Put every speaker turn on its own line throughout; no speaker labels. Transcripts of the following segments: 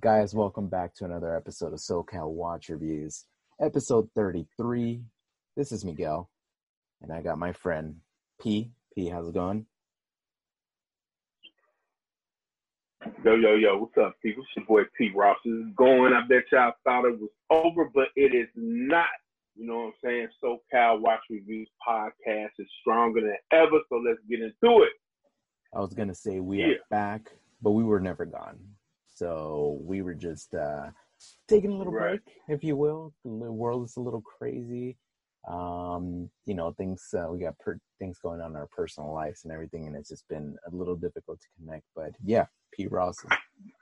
Guys, welcome back to another episode of SoCal Watch Reviews, episode 33. This is Miguel, and I got my friend P. P, how's it going?
Yo, yo, yo, what's up, people? It's your boy P. Ross. This is going. I bet y'all thought it was over, but it is not. You know what I'm saying? SoCal Watch Reviews podcast is stronger than ever, so let's get into it.
I was going to say we yeah. are back, but we were never gone. So we were just uh, taking a little right. break, if you will. The world is a little crazy. Um, you know, things uh, we got per- things going on in our personal lives and everything, and it's just been a little difficult to connect. But yeah, Pete Ross is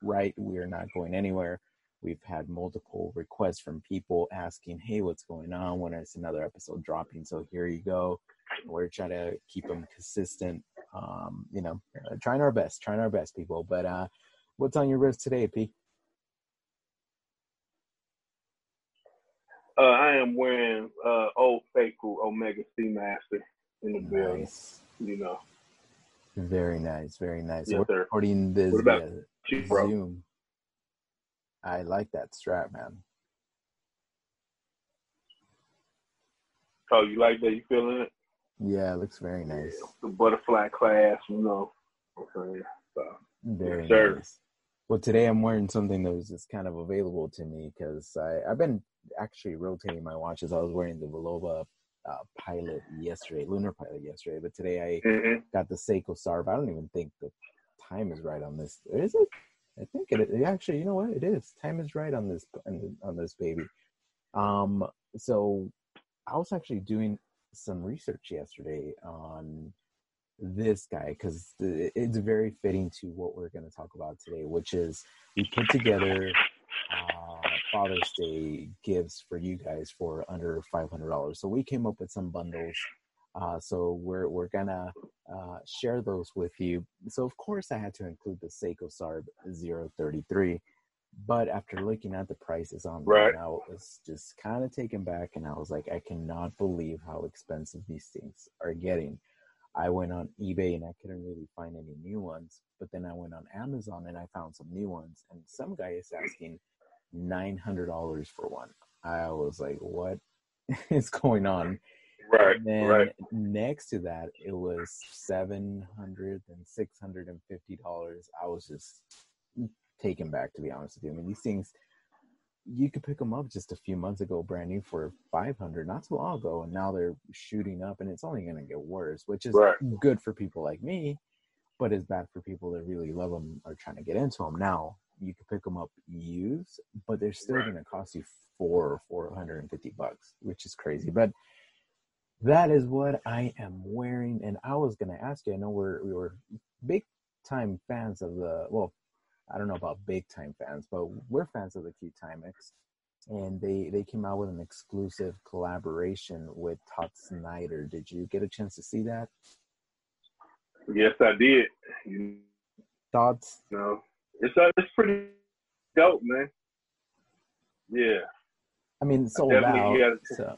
right. We are not going anywhere. We've had multiple requests from people asking, "Hey, what's going on? When is another episode dropping?" So here you go. We're trying to keep them consistent. Um, you know, trying our best, trying our best, people. But uh, What's on your wrist today, P?
Uh, I am wearing uh, Old Faithful Omega Seamaster in the nice. building. You know.
Very nice, very nice.
Yes,
We're recording this
what about you,
Zoom. I like that strap, man.
Oh, you like that? You feeling it?
Yeah, it looks very nice.
The butterfly clasp, you know. Okay. So,
very yes, nice. Well, today I'm wearing something that was just kind of available to me because I've been actually rotating my watches. I was wearing the Bulova uh, Pilot yesterday, Lunar Pilot yesterday, but today I mm-hmm. got the Seiko Sarb. I don't even think the time is right on this. Is it? I think it, it actually. You know what? It is. Time is right on this on this baby. Um. So I was actually doing some research yesterday on this guy because it's very fitting to what we're going to talk about today, which is we put together Father's Day gifts for you guys for under five hundred dollars. So we came up with some bundles. Uh, so we're we're gonna uh, share those with you. So of course I had to include the Seiko Sarb 033, but after looking at the prices on right. I was just kind of taken back, and I was like, I cannot believe how expensive these things are getting. I went on eBay and I couldn't really find any new ones. But then I went on Amazon and I found some new ones. And some guy is asking nine hundred dollars for one. I was like, what is going on?
Right.
And then
right.
next to that, it was seven hundred and six hundred and fifty dollars. I was just taken back, to be honest with you. I mean, these things you could pick them up just a few months ago, brand new for 500, not too long ago, and now they're shooting up, and it's only going to get worse, which is
right.
good for people like me, but it's bad for people that really love them or trying to get into them. Now you can pick them up used, but they're still right. going to cost you four or 450 bucks, which is crazy. But that is what I am wearing, and I was going to ask you. I know we're we were big time fans of the well I don't know about big time fans, but we're fans of the Q Timex. And they, they came out with an exclusive collaboration with Todd Snyder. Did you get a chance to see that?
Yes, I did.
Thoughts?
No, it's uh, it's pretty dope, man. Yeah.
I mean, sold out. so.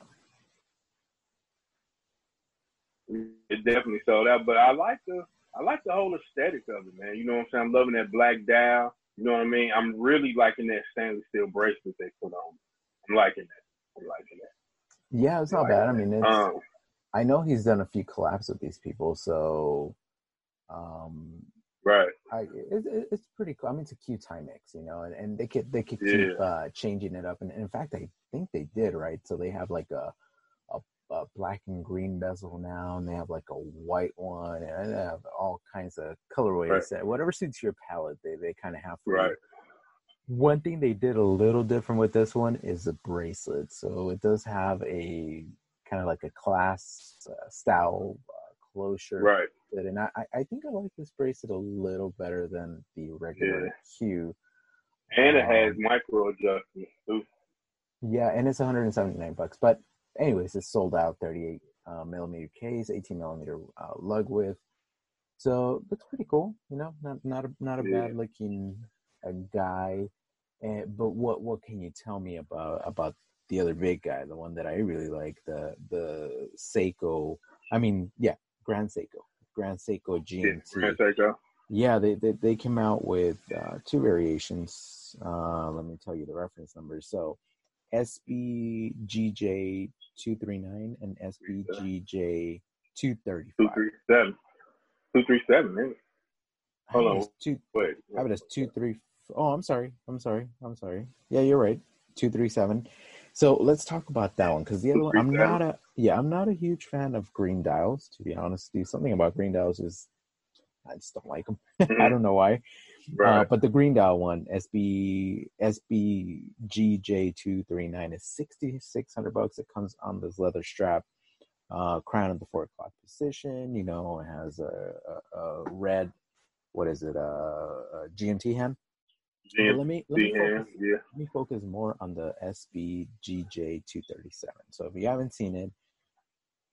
It definitely sold out, but I like the I like the whole aesthetic of it, man. You know what I'm saying? I'm loving that black dial. You know what I mean? I'm really liking that stainless steel bracelet they put on. I'm liking that. I'm liking that.
Yeah, it's not like bad. I mean, it's, um, I know he's done a few collabs with these people, so um,
right.
I, it, it's pretty cool. I mean, it's a cute Timex, you know, and, and they could they could keep uh, changing it up, and, and in fact, I think they did right. So they have like a a black and green bezel now, and they have like a white one, and they have all kinds of colorways. Right. Whatever suits your palette, they they kind of have.
For right.
One thing they did a little different with this one is the bracelet. So it does have a kind of like a class uh, style closure.
Right.
And I, I think I like this bracelet a little better than the regular yeah. Q.
And it has um, micro adjustments too.
Yeah, and it's 179 bucks. But anyways, it's sold out 38 uh, millimeter case, 18 millimeter uh, lug width. So looks pretty cool, you know, not not a not a yeah. bad looking a guy. And but what what can you tell me about about the other big guy, the one that I really like, the the Seiko. I mean, yeah, Grand Seiko, Grand Seiko GMT.
Grand Seiko.
Yeah, they, they they came out with uh, two variations. Uh, let me tell you the reference numbers. So SBGJ two three nine and SBGJ two thirty five. Two three seven.
Two three seven. Hold on.
Two. Wait. I have it as two three. Oh, I'm sorry. I'm sorry. I'm sorry. Yeah, you're right. Two three seven. So let's talk about that one because the other one, I'm not a yeah, I'm not a huge fan of green dials. To be honest, with you. something about green dials is I just don't like them. I don't know why. Uh, right. Uh, but the green dial one, SB SBGJ two three nine is sixty six hundred bucks. It comes on this leather strap, uh, crown at the four o'clock position. You know, it has a, a, a red, what is it, uh, a GMT hem let me let me, focus, yeah. let me focus more on the SBGJ two thirty seven. So if you haven't seen it,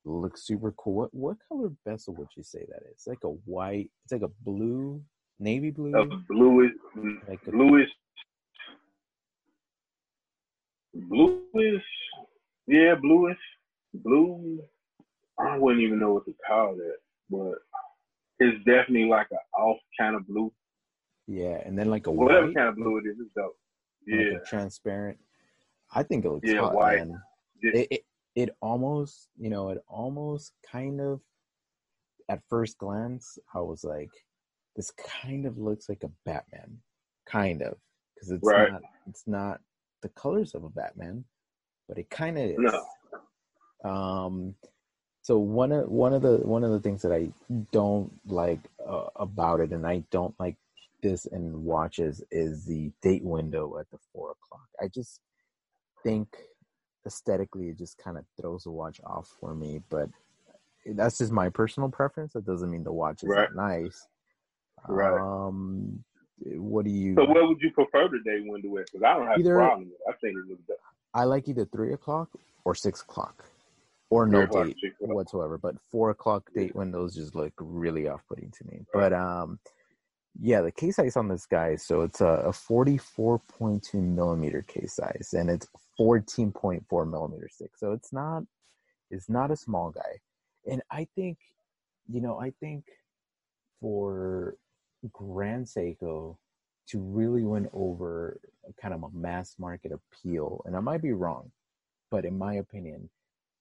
it looks super cool. What what color bezel would you say that is? Like a white. It's like a blue, navy blue.
A bluish, like a, bluish, bluish. Yeah, bluish, blue. I wouldn't even know what to call that, but it's definitely like an off kind of blue.
Yeah, and then like a
whatever
white,
kind of blue it is, it's dope. Yeah,
like transparent. I think it looks yeah, hot, white. Man. It, it it almost you know it almost kind of at first glance I was like, this kind of looks like a Batman, kind of because it's right. not it's not the colors of a Batman, but it kind of is. No. Um, so one of one of the one of the things that I don't like uh, about it, and I don't like this in watches is the date window at the four o'clock. I just think aesthetically it just kind of throws the watch off for me, but that's just my personal preference. That doesn't mean the watch is right. nice. Right. Um, what do you?
So, what would you prefer the day window with? Because I don't have either, a problem with it. I think it looks.
I like either three o'clock or six o'clock, or no date whatsoever. But four o'clock date windows just look really off-putting to me. Right. But um, yeah, the case size on this guy, so it's a, a 44.2 millimeter case size, and it's 14.4 millimeter thick. So it's not, it's not a small guy, and I think, you know, I think for Grand Seiko to really win over kind of a mass market appeal, and I might be wrong, but in my opinion,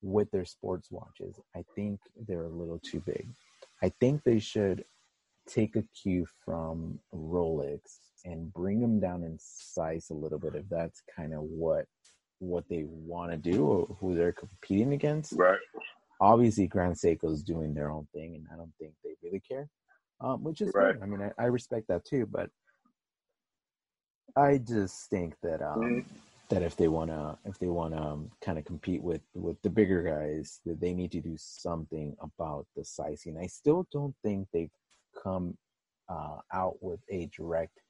with their sports watches, I think they're a little too big. I think they should take a cue from Rolex and bring them down in size a little bit if that's kind of what what they want to do or who they're competing against.
Right.
Obviously, Grand Seiko's doing their own thing, and I don't think they really care, um, which is right. Good. I mean, I, I, respect that too, but I just think that um, mm-hmm. that if they wanna if they wanna um, kind of compete with with the bigger guys, that they need to do something about the sizing. I still don't think they've come uh, out with a direct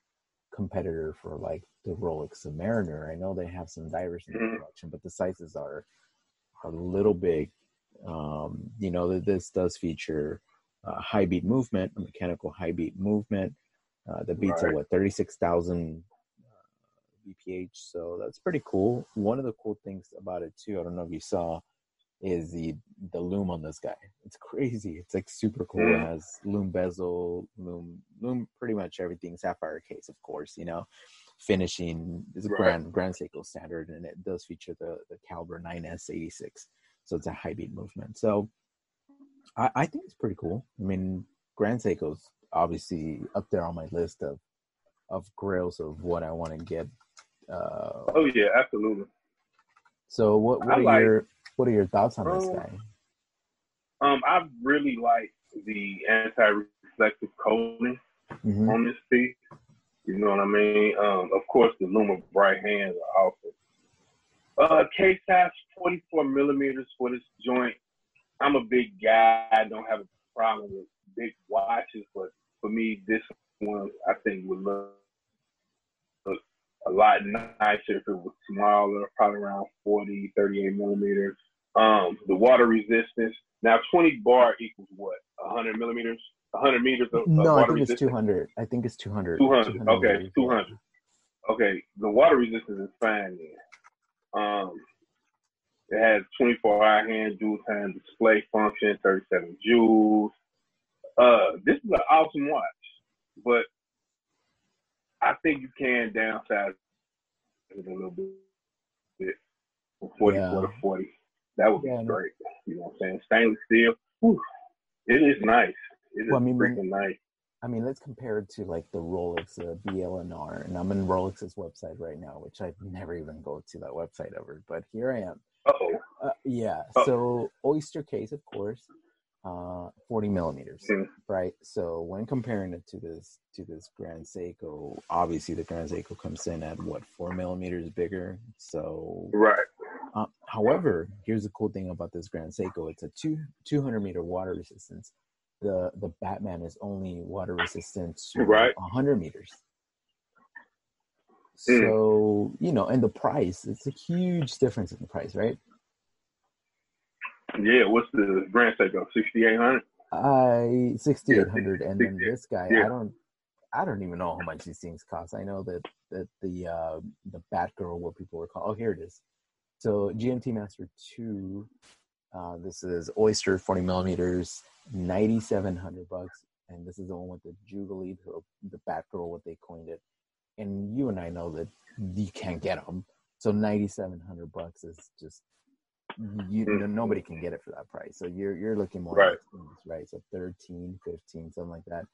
competitor for like the Rolex Submariner. I know they have some divers in the mm-hmm. production, but the sizes are, are a little big. Um, you know, that this does feature uh, high beat movement, a mechanical high beat movement. Uh, the beats right. are what 36,000 uh, BPH, so that's pretty cool. One of the cool things about it too, I don't know if you saw, is the the lume on this guy. It's crazy. It's like super cool. It has lume bezel, loom lume, pretty much everything. Sapphire case, of course. You know, finishing is a right. grand grand Seiko standard, and it does feature the the caliber 9S86. So it's a high beat movement. So I, I think it's pretty cool. I mean, Grand Seiko's obviously up there on my list of of grails of what I want to get. Uh,
oh yeah, absolutely.
So what, what are like, your what are your thoughts on this um, guy?
Um, I really like the anti-reflective coating mm-hmm. on this piece. You know what I mean? Um, of course, the Luma bright hands are awesome. Uh, case size 44 millimeters for this joint. I'm a big guy. I don't have a problem with big watches, but for me, this one I think would look a lot nicer if it was smaller, probably around 40, 38 millimeters. Um, the water resistance. Now, 20 bar equals what? 100 millimeters? 100 meters of,
no,
of
I
water
think it's 200. I think it's 200.
200. Okay, 200. Okay, the water resistance is fine then. Um, it has 24 hour hand dual time display function, 37 joules. Uh, this is an awesome watch, but I think you can downsize it a little bit from 44
Yeah.
to 40. That would be
Yeah, I know.
great. You know what I'm saying? Stainless steel. whew, it is nice. It is
Well, I mean, when-
freaking nice.
I mean, let's compare it to like the Rolex uh, BLNR, and I'm in Rolex's website right now, which I've never even go to that website ever, but here I am.
Uh-oh.
Uh, yeah,
Oh.
so oyster case, of course, uh, 40 millimeters,
Mm.
right? So when comparing it to this to this Grand Seiko, obviously the Grand Seiko comes in at what four millimeters bigger. So,
Right.
uh, however, here's the cool thing about this Grand Seiko: it's a two 200 meter water resistance. The the Batman is only water resistant to
Right.
100 meters.
Mm.
So you know, and the price, it's a huge difference in the price, right?
Yeah, what's the Grand Seiko? 6800
I sixty eight hundred, and then this guy,
yeah.
I don't, I don't even know how much these things cost. I know that that the uh, the Batgirl, what people were called. Oh, here it is. So GMT Master Two, uh, this is Oyster forty millimeters, ninety seven hundred bucks, and this is the one with the Jubilee, the, the Batgirl, what they coined it. And you and I know that you can't get them, so ninety seven hundred bucks is just you
Mhm.
nobody can get it for that price. So you're you're looking more
Right.
at teens, right? So 13, 15, something like that.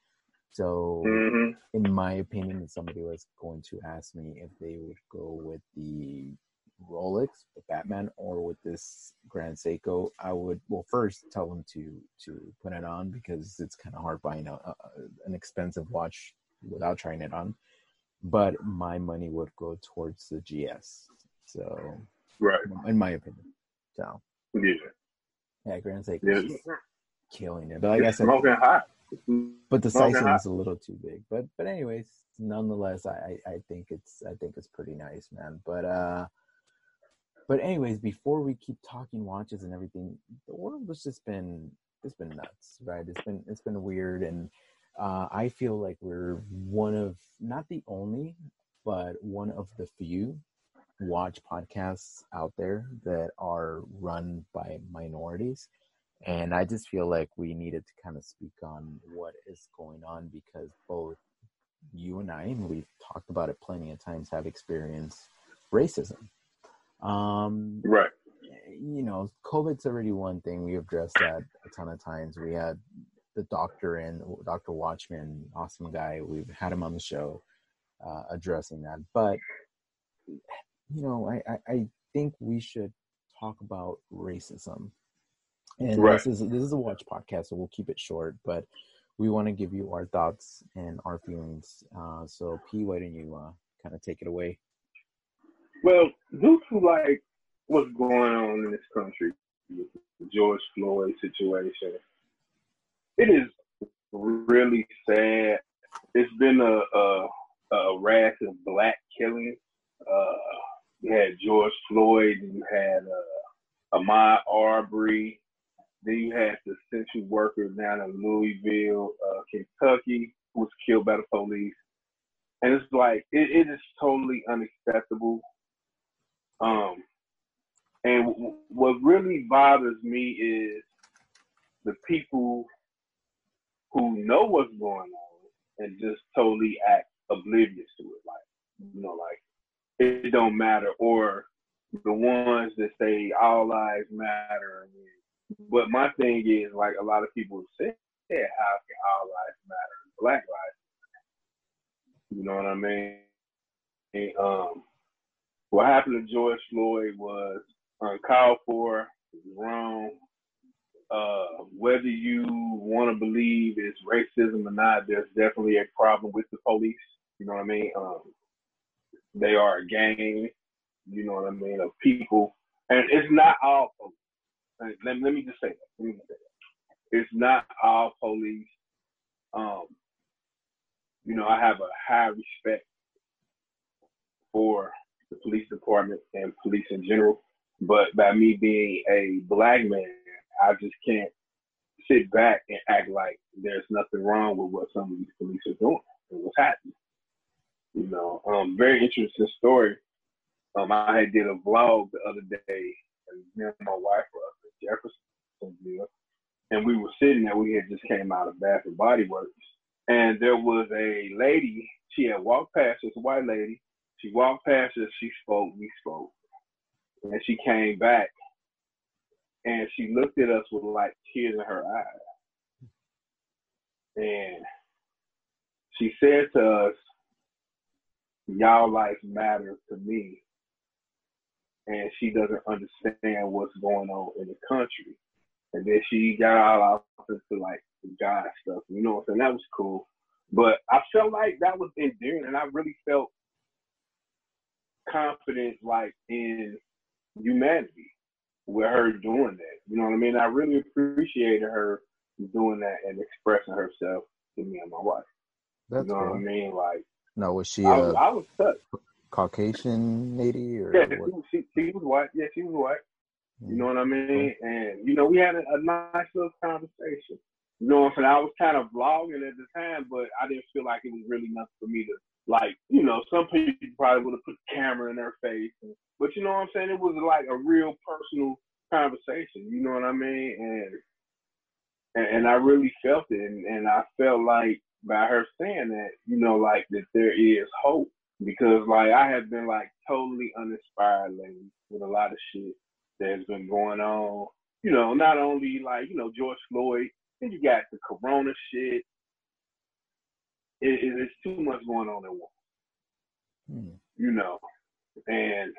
So
Mm-hmm.
in my opinion, if somebody was going to ask me if they would go with the Rolex, the Batman, or with this Grand Seiko, I would well first tell them to to put it on because it's kind of hard buying a, a, an expensive watch without trying it on. But my money would go towards the GS. So,
Right.
in my opinion, so
Yeah.
yeah, Grand Seiko
Yeah.
killing it. But like I
It's
said,
smoking hot.
but the sizing is a little too big. But but anyways, nonetheless, I, I I think it's I think it's pretty nice, man. But uh, but anyways, before we keep talking watches and everything, the world has just been it's been nuts, right? It's been it's been weird, and uh, I feel like we're one of not the only, but one of the few watch podcasts out there that are run by minorities and I just feel like we needed to kind of speak on what is going on because both you and I, and we've talked about it plenty of times, have experienced racism. Um,
Right.
you know, COVID's already one thing. We have addressed that a ton of times. We had the doctor and Dr. Watchman, awesome guy. We've had him on the show uh, addressing that. But, you know, I, I, I think we should talk about racism. And
Right.
this is this is a watch podcast, so we'll keep it short. But we want to give you our thoughts and our feelings. Uh, so, P, why don't you uh, kind of take it away?
Well, due to like what's going on in this country with the George Floyd situation, it is really sad. It's been a a, a rash of black killings. Uh, you had George Floyd, and you had uh, Ahmaud Arbery. Then you had the essential worker down in Louisville, uh, Kentucky, who was killed by the police. And it's like it, it is totally unacceptable. Um, and w- what really bothers me is the people who know what's going on and just totally act oblivious to it. Like, you know, like it don't matter, or the ones that say all lives matter. But my thing is, like a lot of people say, yeah, how can all lives matter? Black lives. Matter. You know what I mean? And, um, what happened to George Floyd was uncalled for, wrong. Uh, whether you want to believe it's racism or not, there's definitely a problem with the police. You know what I mean? Um, they are a gang. You know what I mean? Of people, and it's not all police. Let, let, me just say that. Let me say that. It's not all police. Um, you know, I have a high respect for the police department and police in general. But by me being a black man, I just can't sit back and act like there's nothing wrong with what some of these police are doing and what's happening. You know, um, very interesting story. Um, I did a vlog the other day, and me and my wife were up in Jeffersonville, and we were sitting there. We had just came out of Bath and Body Works, and there was a lady. She had walked past us, a white lady. She walked past us. She spoke. We spoke, and she came back, and she looked at us with like tears in her eyes, and she said to us, "Y'all life matters to me." And she doesn't understand what's going on in the country and then she got all off into like the God stuff. You know what I'm saying? That was cool. But I felt like that was endearing, and I really felt confident, like in humanity, with her doing that. You know what I mean? I really appreciated her doing that and expressing herself to me and my wife. That's you know cool. what I mean? Like,
no, was she?
I, was, I was touched.
Caucasian lady, or
yeah, she, she, was white. Yeah, she was white. You know mm, what I mean? And you know, we had a, a nice little conversation. You know what I'm saying? I was kind of vlogging at the time, but I didn't feel like it was really nothing for me to like. You know, some people probably would have put the camera in their face, and, but you know what I'm saying? It was like a real personal conversation. You know what I mean? And and, and I really felt it, and, and I felt like by her saying that, you know, like that there is hope because like I have been like totally uninspired lately with a lot of shit that's been going on. You know, not only like, you know, George Floyd, then you got the corona shit. It, it, it's too much going on at once. Hmm. You know. And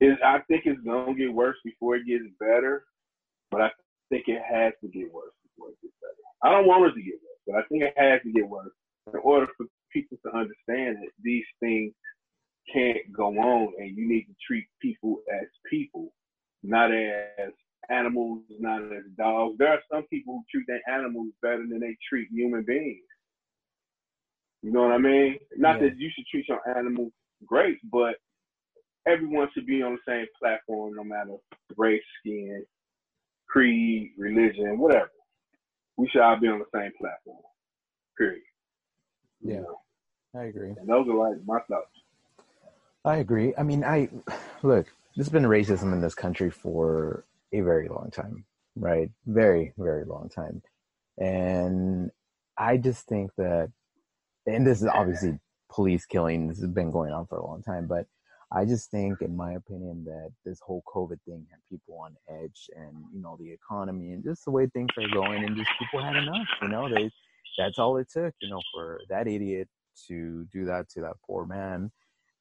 it, I think it's gonna get worse before it gets better. But I think it has to get worse before it gets better. I don't want it to get worse, but I think it has to get worse in order for people to understand that these things can't go on and you need to treat people as people, not as animals, not as dogs. There are some people who treat their animals better than they treat human beings. You know what I mean? Not yeah. that you should treat your animals great, but everyone should be on the same platform no matter race, skin, creed, religion, whatever. We should all be on the same platform. Period.
Yeah. You know? I agree.
And those are like my thoughts.
I agree. I mean, I look, there's been racism in this country for a very long time, right? Very, very long time. And I just think that, and this is obviously police killings has been going on for a long time, but I just think, in my opinion, that this whole COVID thing had people on edge, and you know, the economy and just the way things are going, and just people had enough. You know, they that's all it took, you know, for that idiot to do that to that poor man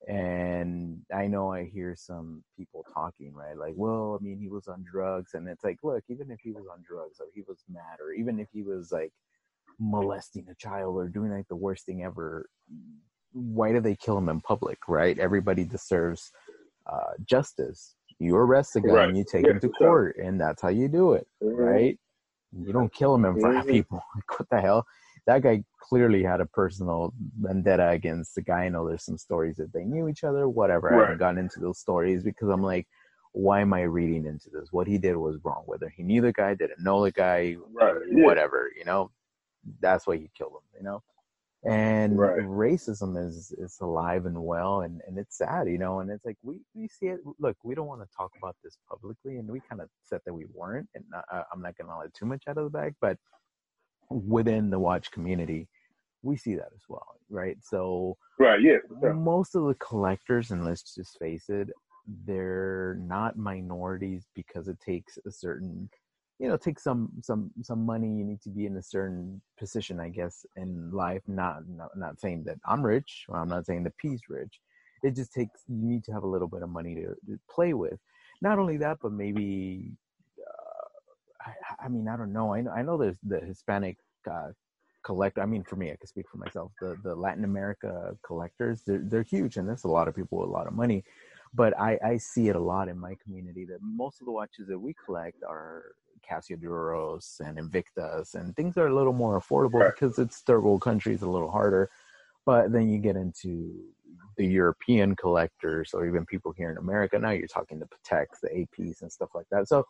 and I know I hear some people talking, right? Like, well, I mean, he was on drugs, and it's like, look, even if he was on drugs, or he was mad, or even if he was like molesting a child or doing like the worst thing ever, why do they kill him in public, right? Everybody deserves uh, justice. You arrest the guy right. and you take yeah, him to court, and that's how you do it, mm-hmm. right? You don't kill him in front mm-hmm. of people. Like, what the hell? that guy clearly had a personal vendetta against the guy. I know there's some stories that they knew each other, whatever. Right. I haven't gotten into those stories because I'm like, why am I reading into this? What he did was wrong. Whether he knew the guy, didn't know the guy, right. whatever, you know, that's why he killed him, you know. And right. racism is is alive and well, and and it's sad, you know. And it's like we we see it. Look, we don't want to talk about this publicly, and we kind of said that we weren't. And not, I'm not gonna let too much out of the bag, but within the watch community, we see that as well, right? So,
right, yeah,
most of the collectors, and let's just face it, they're not minorities because it takes a certain, you know, take some some some money. You need to be in a certain position, I guess, in life. Not not, not saying that I'm rich. I'm not saying that P's rich. It just takes you need to have a little bit of money to, to play with. Not only that, but maybe I, I mean, I don't know. I know, I know there's the Hispanic uh, collector. I mean, for me, I can speak for myself. The the Latin America collectors, they're they're huge, and there's a lot of people with a lot of money. But I, I see it a lot in my community that most of the watches that we collect are Casio Duros and Invictas, and things are a little more affordable right. because it's third world countries, a little harder. But then you get into the European collectors or even people here in America. Now you're talking the Pateks, the APs, and stuff like that. So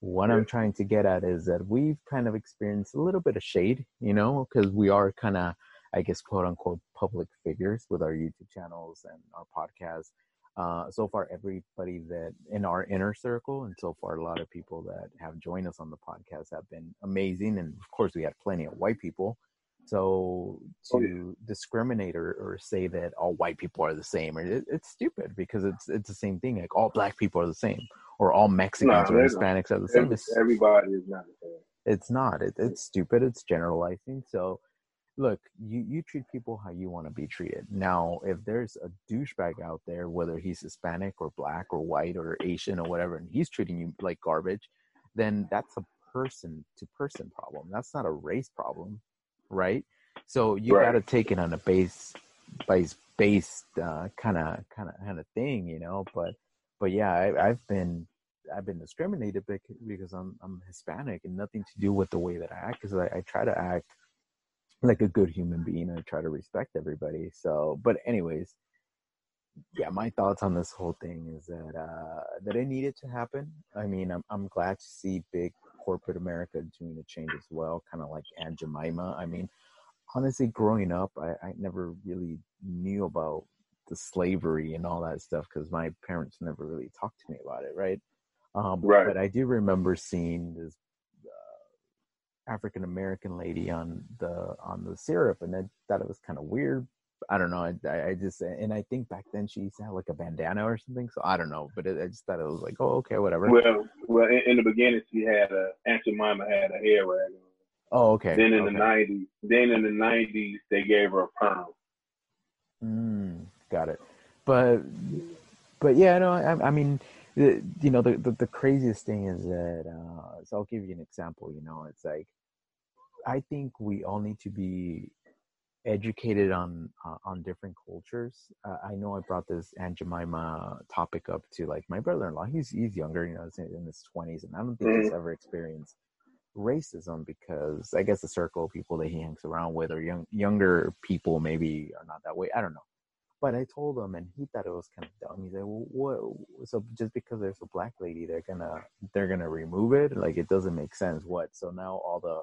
what I'm trying to get at is that we've kind of experienced a little bit of shade, you know, because we are kind of, I guess, quote unquote, public figures with our YouTube channels and our podcast. Uh, so far, everybody that in our inner circle, and so far, a lot of people that have joined us on the podcast have been amazing. And of course, we had plenty of white people. So to oh, yeah. discriminate or, or say that all white people are the same, it, it's stupid because it's it's the same thing. Like all black people are the same, or all Mexicans no, or Hispanics are the same.
everybody is not the same.
It's not. It, it's stupid. It's generalizing. So look, you you treat people how you want to be treated. Now, if there's a douchebag out there, whether he's Hispanic or black or white or Asian or whatever, and he's treating you like garbage, then that's a person to person problem. That's not a race problem, right? So you right. got to take it on a base base based uh, kind of kind of kind of thing, you know. But but yeah, I, I've been I've been discriminated because I'm I'm Hispanic and nothing to do with the way that I act. Because I, I try to act like a good human being. I try to respect everybody. So, but anyways, yeah, my thoughts on this whole thing is that uh, that it needed to happen. I mean, I'm I'm glad to see big corporate America doing a change as well, kind of like Aunt Jemima. I mean, honestly, growing up, I, I never really knew about the slavery and all that stuff because my parents never really talked to me about it, right? Um, right. But I do remember seeing this African American lady on the on the syrup, and I thought it was kind of weird. I don't know. I, I just and I think back then she have like a bandana or something. So I don't know, but it, I just thought it was like, oh, okay, whatever.
Well, well, in, in the beginning, she had a Aunt Jemima had a hair rag.
Oh, okay.
Then in
okay.
the nineties, then in the nineties, they gave her a perm.
Mm, got it. But but yeah, no, I, I mean, you know, the, the, the craziest thing is that. Uh, so I'll give you an example. You know, it's like I think we all need to be educated on uh, on different cultures. Uh, I know I brought this Aunt Jemima topic up to like my brother-in-law. He's he's younger, you know, in his twenties, and I don't think mm-hmm. he's ever experienced racism because I guess the circle of people that he hangs around with or young younger people maybe are not that way. I don't know. But I told him, and he thought it was kind of dumb. He said, "Well, what? So just because there's a black lady, they're gonna they're gonna remove it? Like it doesn't make sense. What? So now all the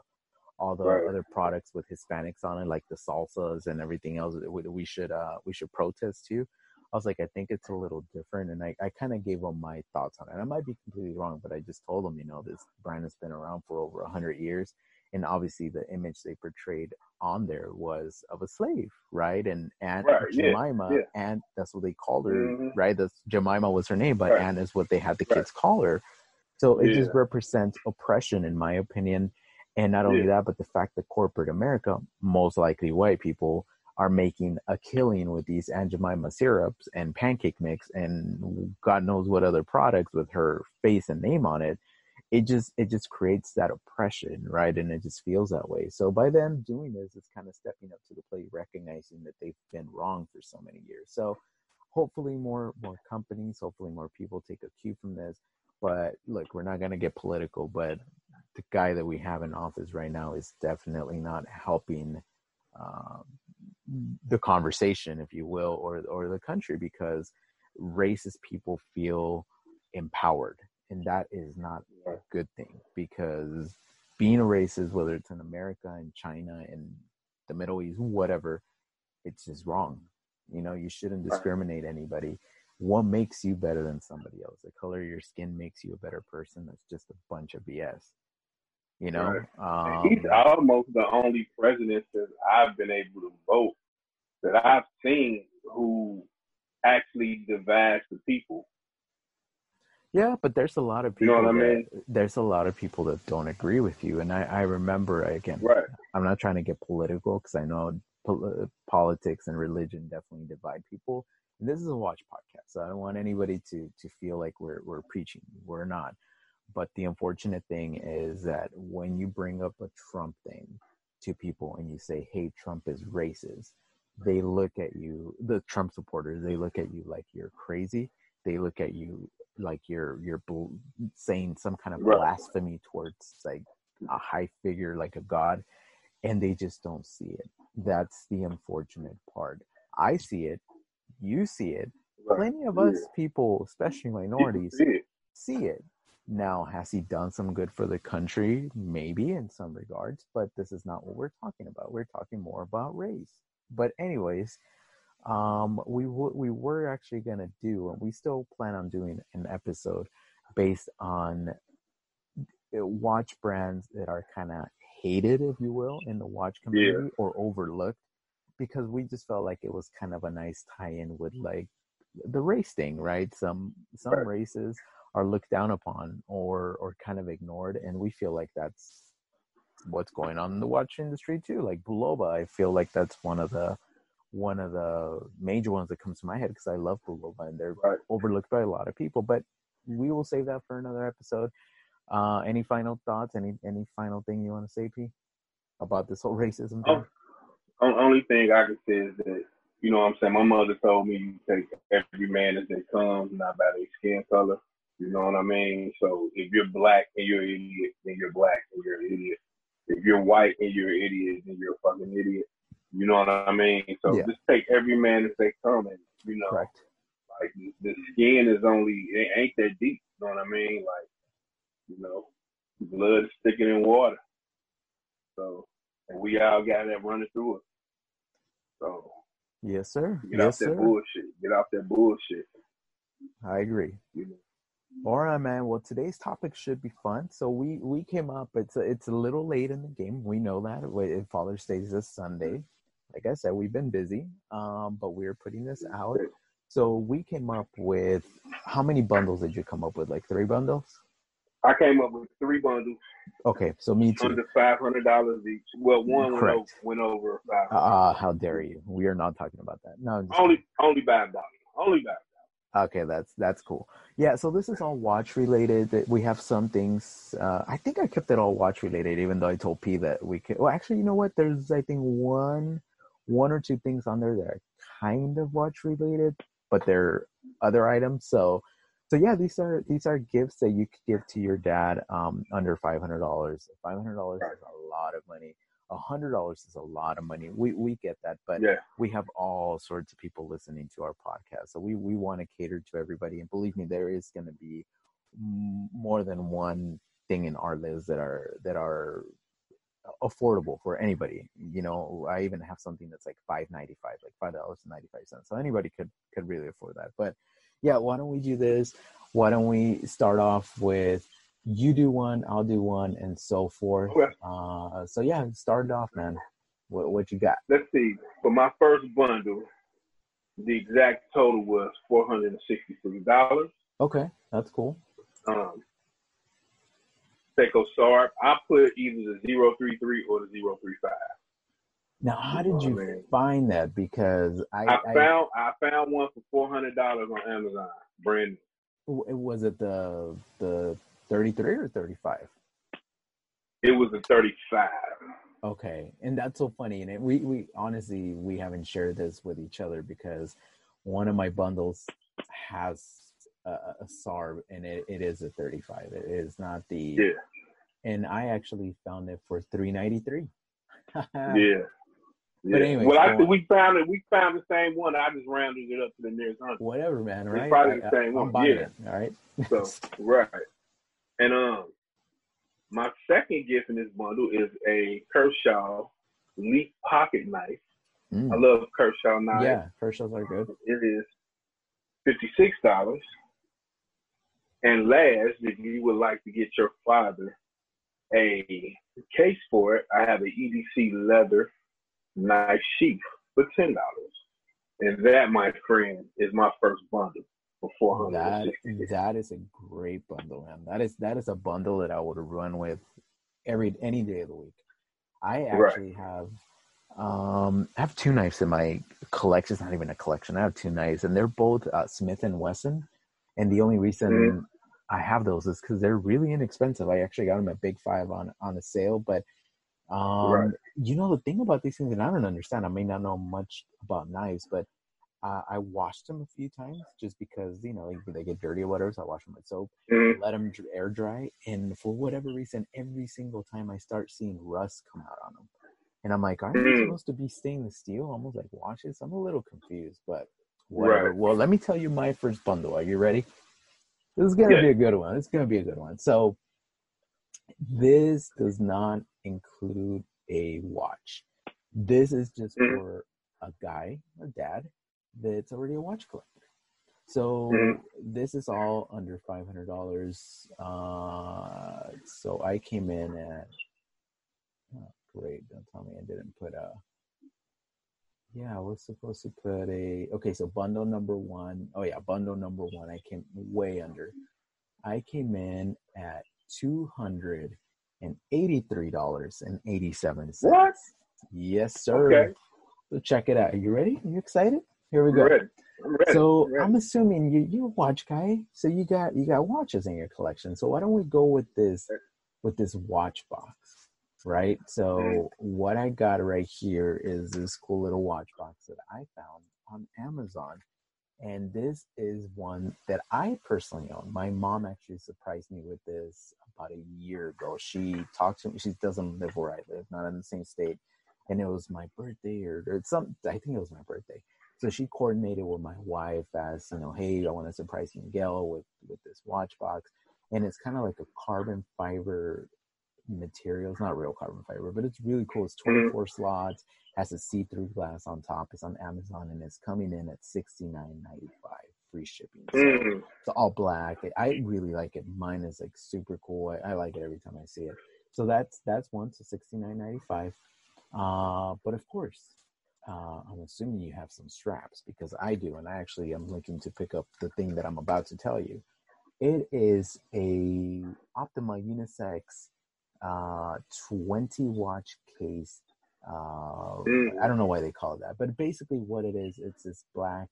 all the right. other products with Hispanics on it, like the salsas and everything else, we should uh, we should protest too. I was like, I think it's a little different, and I, I kind of gave him my thoughts on it. I might be completely wrong, but I just told him, you know, this brand has been around for over a hundred years, and obviously the image they portrayed on there was of a slave, right? And Aunt right, Jemima, yeah, yeah. Aunt, that's what they called her, mm-hmm. right? That's Jemima was her name, but right. Aunt is what they had the kids call her. So it yeah. just represents oppression, in my opinion and not only that, but the fact that corporate America, most likely white people, are making a killing with these Aunt Jemima syrups and pancake mix and God knows what other products with her face and name on it. It just it just creates that oppression, right? And it just feels that way. So by them doing this, it's kind of stepping up to the plate, recognizing that they've been wrong for so many years. So hopefully more more companies, hopefully more people take a cue from this. But look, we're not gonna get political, but the guy that we have in office right now is definitely not helping uh, the conversation, if you will, or or the country because racist people feel empowered, and that is not a good thing because being a racist, whether it's in America, in China, in the Middle East, whatever, it's just wrong. You know, you shouldn't discriminate anybody. What makes you better than somebody else? The color of your skin makes you a better person. That's just a bunch of BS. You know, um,
he's almost the only president that I've been able to vote that I've seen who actually divides the people.
Yeah, but there's a lot of people. You know what I mean? There's a lot of people that don't agree with you, and I, I remember again.
Right.
I'm not trying to get political because I know pol- politics and religion definitely divide people. And this is a watch podcast, so I don't want anybody to to feel like we're we're preaching. We're not. But the unfortunate thing is that when you bring up a Trump thing to people and you say, hey, Trump is racist, they look at you, the Trump supporters, they look at you like you're crazy. They look at you like you're you're bl- saying some kind of blasphemy towards like a high figure like a god and they just don't see it that's the unfortunate part i see it You see it.
Right.
Plenty of
Yeah.
us people, especially minorities,
See it.
see it. Now, has he done some good for the country? Maybe in some regards, but this is not what we're talking about. We're talking more about race. But anyways, um, we w- we were actually gonna do, and we still plan on doing an episode based on uh, watch brands that are kind of hated, if you will, in the watch community or overlooked, because we just felt like it was kind of a nice tie-in with like the race thing, right? Some some
Right.
races are looked down upon or or kind of ignored, and we feel like that's what's going on in the watch industry too. Like Bulova, I feel like that's one of the one of the major ones that comes to my head because I love Bulova and they're
Right.
overlooked by a lot of people. But we will save that for another episode. Uh, any final thoughts? Any any final thing you want to say, P, about this whole racism thing?
Oh, on- only thing I can say is that, you know what I'm saying? My mother told me you take every man as they come, not by their skin color. You know what I mean? So if you're black and you're an idiot, then you're black and you're an idiot. If you're white and you're an idiot, then you're a fucking idiot. You know what I mean? So
Yeah.
just take every man as they come and, you know,
Correct.
like the skin is only, it ain't that deep. You know what I mean? Like, you know, blood is thicker than water. So, and we all got that running through us. So
Yes, sir.
get
yes,
off that
sir.
bullshit. Get off that bullshit.
I agree.
You know.
All right, man. Well, today's topic should be fun. So we we came up. It's a, it's a little late in the game. We know that. Wait, Father's Day is this Sunday. Like I said, we've been busy, um, but we're putting this out. So we came up with how many bundles did you come up with? Like three bundles?
I came up with three bundles
Okay, so me too.
under five hundred dollars each. Well, one went
Correct.
over, went over five.
Ah, how dare you? We are not talking about that. No,
only only five dollars. Only five.
Okay, that's that's cool. Yeah, so this is all watch related. We have some things. Uh, I think I kept it all watch related, even though I told P that we could. Well, actually, you know what? There's I think one, one or two things on there that are kind of watch related, but they're other items. So, so yeah, these are these are gifts that you could give to your dad um, under five hundred dollars. Five hundred dollars is a lot of money. A hundred dollars is a lot of money. We we get that, but
Yeah.
we have all sorts of people listening to our podcast so we we want to cater to everybody and believe me there is going to be more than one thing in our lives that are that are affordable for anybody you know i even have something that's like 595 like five dollars and 95 cents so anybody could could really afford that but yeah why don't we do this why don't we start off with you do one i'll do one and so forth
Okay.
uh so yeah start it off man what, what you got
Let's see. For my first bundle, the exact total was four hundred and sixty three dollars.
okay that's cool
Um, Seiko Sarb. I put either the 033 or the 035.
Now, how did you
Oh,
find that? Because I,
I,
I,
found I found one for four hundred dollars on Amazon, brand new.
was it the the thirty three or thirty five?
It was a thirty-five.
Okay, and that's so funny. And it, we we honestly we haven't shared this with each other because one of my bundles has a, a SARB and it, it is a thirty five. It is not the
Yeah,
and I actually found it for three ninety three.
yeah.
But
Yeah.
anyways,
well, I we found it. We found the same one. I just rounded it up to the nearest hundred.
Whatever, man.
It's
Right?
probably the same
I,
one, yeah.
it. All right.
So right, and um, my second gift in this bundle is a Kershaw Leek pocket knife.
Mm.
I love Kershaw knives.
Yeah, Kershaws are good.
It is fifty-six dollars. And last, if you would like to get your father a case for it, I have an EDC leather knife sheath for ten dollars. And that, my friend, is my first bundle for four hundred.
That that is a great bundle, man. That is that is a bundle that I would run with every any day of the week. I
Right.
actually have um I have two knives in my collection. It's not even a collection. I have two knives, and they're both uh, Smith and Wesson. And the only reason
Mhm.
I have those is because they're really inexpensive. I actually got them at Big Five on on a sale, but um,
Right.
you know the thing about these things, and I don't understand. I may not know much about knives, but uh, I washed them a few times just because you know they get dirty or whatever. So I wash them with soap,
Mhm.
let them air dry, and for whatever reason, every single time I start seeing rust come out on them, and I'm like, aren't they
Mm.
supposed to be stainless steel, almost like washes? I'm a little confused, but whatever. Right. Well, let me tell you my first bundle. Are you ready? This is gonna yeah. be a good one. It's gonna be a good one. So this does not include a watch. This is just mm-hmm. for a guy, a dad, that's already a watch collector. So mm-hmm. this is all under five hundred dollars. Uh, so I came in at oh, great. Don't tell me I didn't put a. Yeah, I was supposed to put a. Okay, so bundle number one. Oh yeah, bundle number one. I came way under. I came in at two hundred and eighty-three dollars and eighty-seven cents. What? Yes, sir. Okay. So check it out. Are you ready? Are you excited? Here we go.
I'm ready. I'm ready.
So
I'm, ready.
I'm assuming you you're a watch guy. So you got you got watches in your collection. So why don't we go with this with this watch box, right? So mm-hmm. what I got right here is this cool little watch box that I found on Amazon. And this is one that I personally own. My mom actually surprised me with this about a year ago. She talked to me. She doesn't live where I live, not in the same state. And it was my birthday or, or some, I think it was my birthday so she coordinated with my wife as you know hey i want to surprise miguel with with this watch box and it's kind of like a carbon fiber material. It's not real carbon fiber but it's really cool. It's mm-hmm. 24 slots has a see-through glass on top it's on amazon and it's coming in at 69.95 free shipping. So mm-hmm. it's all black. I really like it. Mine is like super cool. I, I like it every time i see it. So that's that's one to 69.95 uh but of course uh, I'm assuming you have some straps because I do, and I actually am looking to pick up the thing that I'm about to tell you. It is a Optima Unisex uh, 20 watch case. Uh, mm. I don't know why they call it that, but basically what it is, it's this black.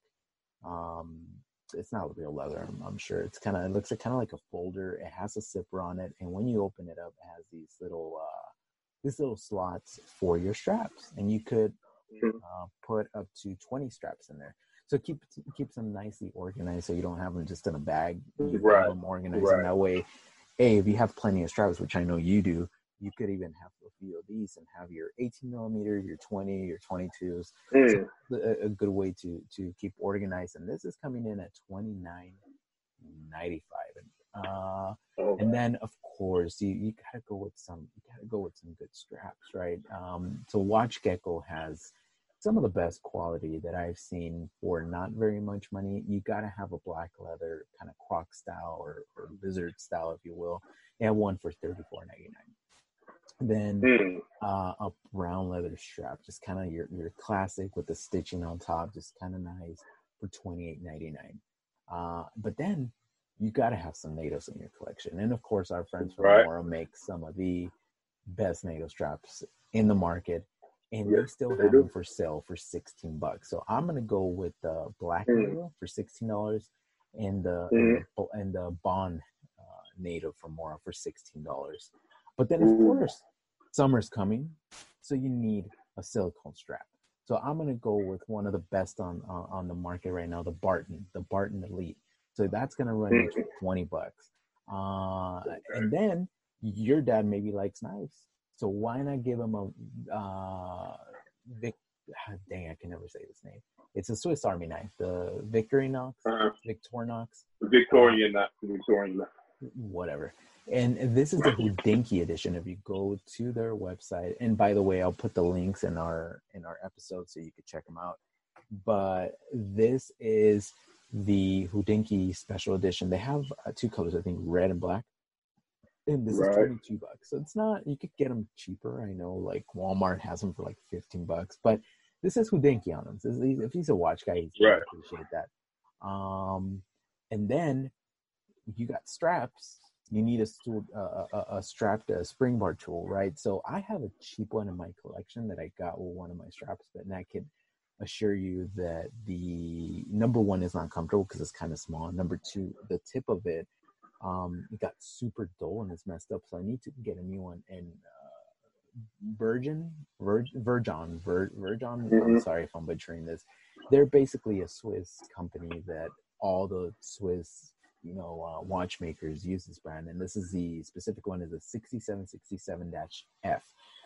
Um, it's not real leather, I'm, I'm sure. It's kind of it looks like kind of like a folder. It has a zipper on it, and when you open it up, it has these little uh, these little slots for your straps, and you could mm-hmm. uh, put up to 20 straps in there. So keep keep them nicely organized so you don't have them just in a bag. You right. have them organized right. that way. A, if you have plenty of straps, which I know you do, you could even have a few of these and have your 18 millimeter, your 20, your 22s. Mm. A, a, good way to to keep organized. And this is coming in at 29.95. Uh, oh, and then of course you, you gotta go with some you gotta go with some good straps, right? Um, so Watch Gecko has some of the best quality that I've seen for not very much money. You gotta have a black leather kind of croc style or, or lizard style, if you will. They have one for thirty four ninety nine. Then mm. uh, a brown leather strap, just kind of your your classic with the stitching on top, just kind of nice for twenty eight ninety nine. Uh, but then you got to have some NATOs in your collection. And of course, our friends from right. Mora make some of the best NATO straps in the market, and yes, they still they have do. them for sale for 16 bucks. So I'm gonna go with the black mm. For 16 dollars, and the mm. and the Bond uh, NATO from Mora for 16 dollars. But then of mm. course, summer's coming, so you need a silicone strap. So I'm gonna go with one of the best on uh, on the market right now, the Barton, the Barton Elite. So that's gonna run you mm-hmm. 20 bucks. Uh, and then your dad maybe likes knives. So why not give him a uh, Vic? Dang, I can never say this name. It's a Swiss Army knife, the Victorinox, uh-huh. Victorinox,
Victorian, not Victorian.
Whatever. And this is the Hodinkee edition. If you go to their website, and by the way, I'll put the links in our in our episode so you can check them out. But this is the Hodinkee special edition. They have uh, two colors, I think, red and black. And this right. is twenty two bucks, so it's not. You could get them cheaper. I know, like Walmart has them for like fifteen bucks, but this is Hodinkee on them. So if he's a watch guy, he's right. appreciate that. Um, and then you got straps. You need a, stool, uh, a, a strapped uh, spring bar tool, right? So I have a cheap one in my collection that I got with one of my straps, but that could assure you that the number one is not comfortable because it's kind of small. Number two, the tip of it, um, it got super dull and it's messed up. So I need to get a new one. And uh, Virgin, Vir- Virgin, Vir- Virgin. Mm-hmm. I'm sorry if I'm butchering this. They're basically a Swiss company that all the Swiss, you know, uh, watchmakers use this brand. And this is the specific one is a 6767-F.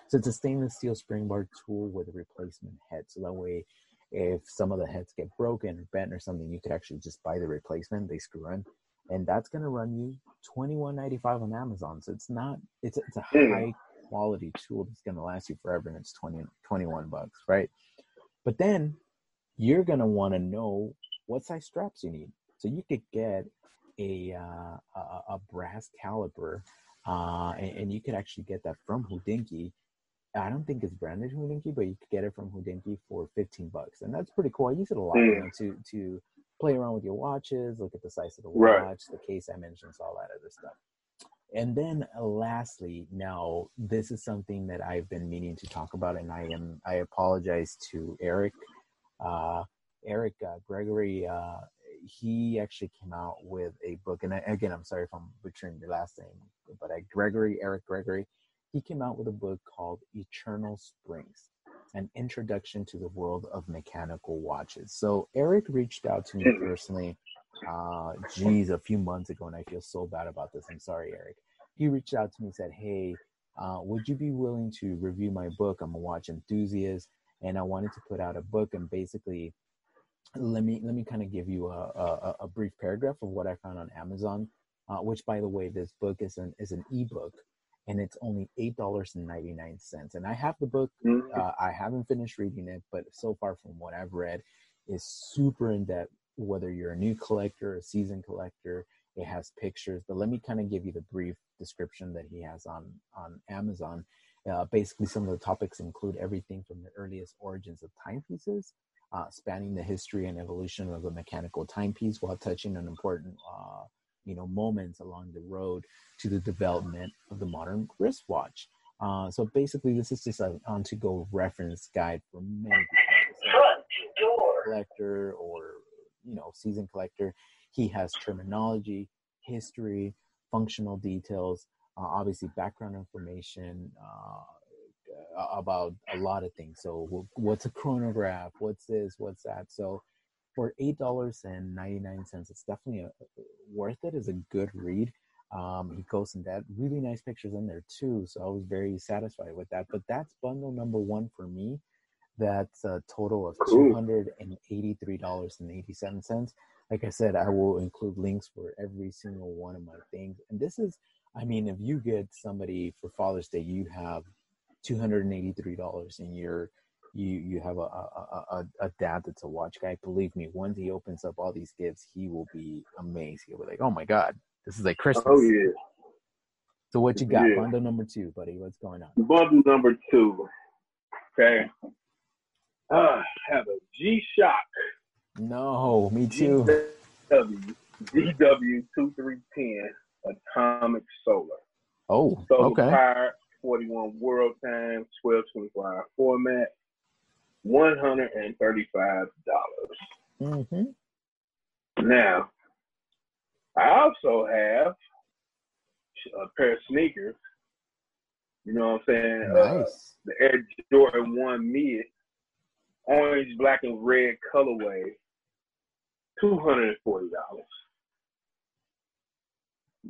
So it's a stainless steel spring bar tool with a replacement head. So that way if some of the heads get broken or bent or something, you could actually just buy the replacement. They screw in, and that's gonna run you twenty one ninety five on Amazon. So it's not it's it's a high quality tool that's gonna last you forever, and it's 20, 21 bucks, right? But then you're gonna want to know what size straps you need. So you could get a uh, a, a brass caliper, uh, and, and you could actually get that from Hodinkee. I don't think it's branded Hodinkee, but you could get it from Hodinkee for 15 bucks, and that's pretty cool. I use it a lot you
Mm.
know, to to play around with your watches, look at the size of the
Right.
watch, the case I mentioned, all that other stuff. And then uh, lastly, now this is something that I've been meaning to talk about, and I am I apologize to Eric, uh, Eric uh, Gregory. Uh, he actually came out with a book, and I, again, I'm sorry if I'm butchering your last name, but I, Gregory Eric Gregory. He came out with a book called Eternal Springs, an introduction to the world of mechanical watches. So Eric reached out to me personally uh geez a few months ago and i feel so bad about this. I'm sorry eric. He reached out to me and said hey uh, would you be willing to review my book? I'm a watch enthusiast and i wanted to put out a book and basically let me let me kind of give you a, a, a brief paragraph of what i found on amazon uh, which by the way this book is an is an ebook and it's only eight dollars and 99 cents and i have the book
Mhm.
uh, I haven't finished reading it, but so far from what I've read, is super in depth. Whether you're a new collector, a seasoned collector, it has pictures. But let me kind of give you the brief description that he has on on Amazon. Uh, basically, some of the topics include everything from the earliest origins of timepieces, uh, spanning the history and evolution of the mechanical timepiece, while touching on important, uh, you know, moments along the road to the development of the modern wristwatch. Uh, so basically, this is just an on-to-go reference guide for many collector or you know season collector. He has terminology, history, functional details, uh, obviously background information uh, about a lot of things. So, what's a chronograph? What's this? What's that? So, for eight dollars and ninety-nine cents, it's definitely a, worth it. Is a good read. Um, he goes in that really nice pictures in there too. So I was very satisfied with that. But that's bundle number one for me. That's a total of two hundred and eighty-three dollars and eighty-seven cents. Like I said, I will include links for every single one of my things. And this is, I mean, if you get somebody for Father's Day, you have two hundred and eighty-three dollars in your you you have a, a a a dad that's a watch guy. Believe me, once he opens up all these gifts, he will be amazed. He'll be like, "Oh my god, this is like Christmas."
Oh yeah.
So what you got?
Yeah.
Bundle number two, buddy. What's going on?
Bundle number two. Okay. Uh, have a G Shock
No, me too.
GW DW two three ten Atomic Solar.
Oh,
Solar
okay.
forty one world time, twelve twenty four hour format, one hundred and thirty five dollars.
Mm-hmm.
Now, I also have a pair of sneakers. You know what I'm saying? Uh,
Nice.
the Air Jordan 1 mid, orange, black, and red colorway, $240.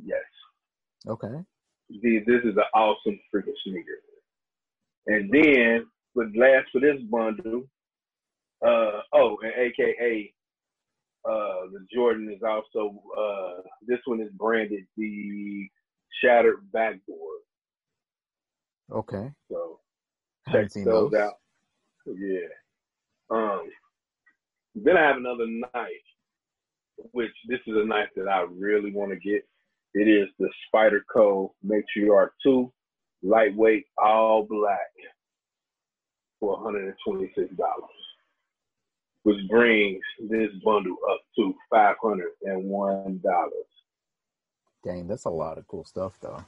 Yes.
Okay.
This is an awesome freaking sneaker. And then, with last for this bundle, uh, oh, and AKA, uh, the Jordan is also, uh, this one is branded the Shattered Backboard.
Okay.
So, check those
those.
out. Yeah. Um. Then I have another knife, which this is a knife that I really want to get. It is the Spider Spyderco Matriarch 2, lightweight, all black, for $126, which brings this bundle up to $501.
Dang, that's a lot of cool stuff, though.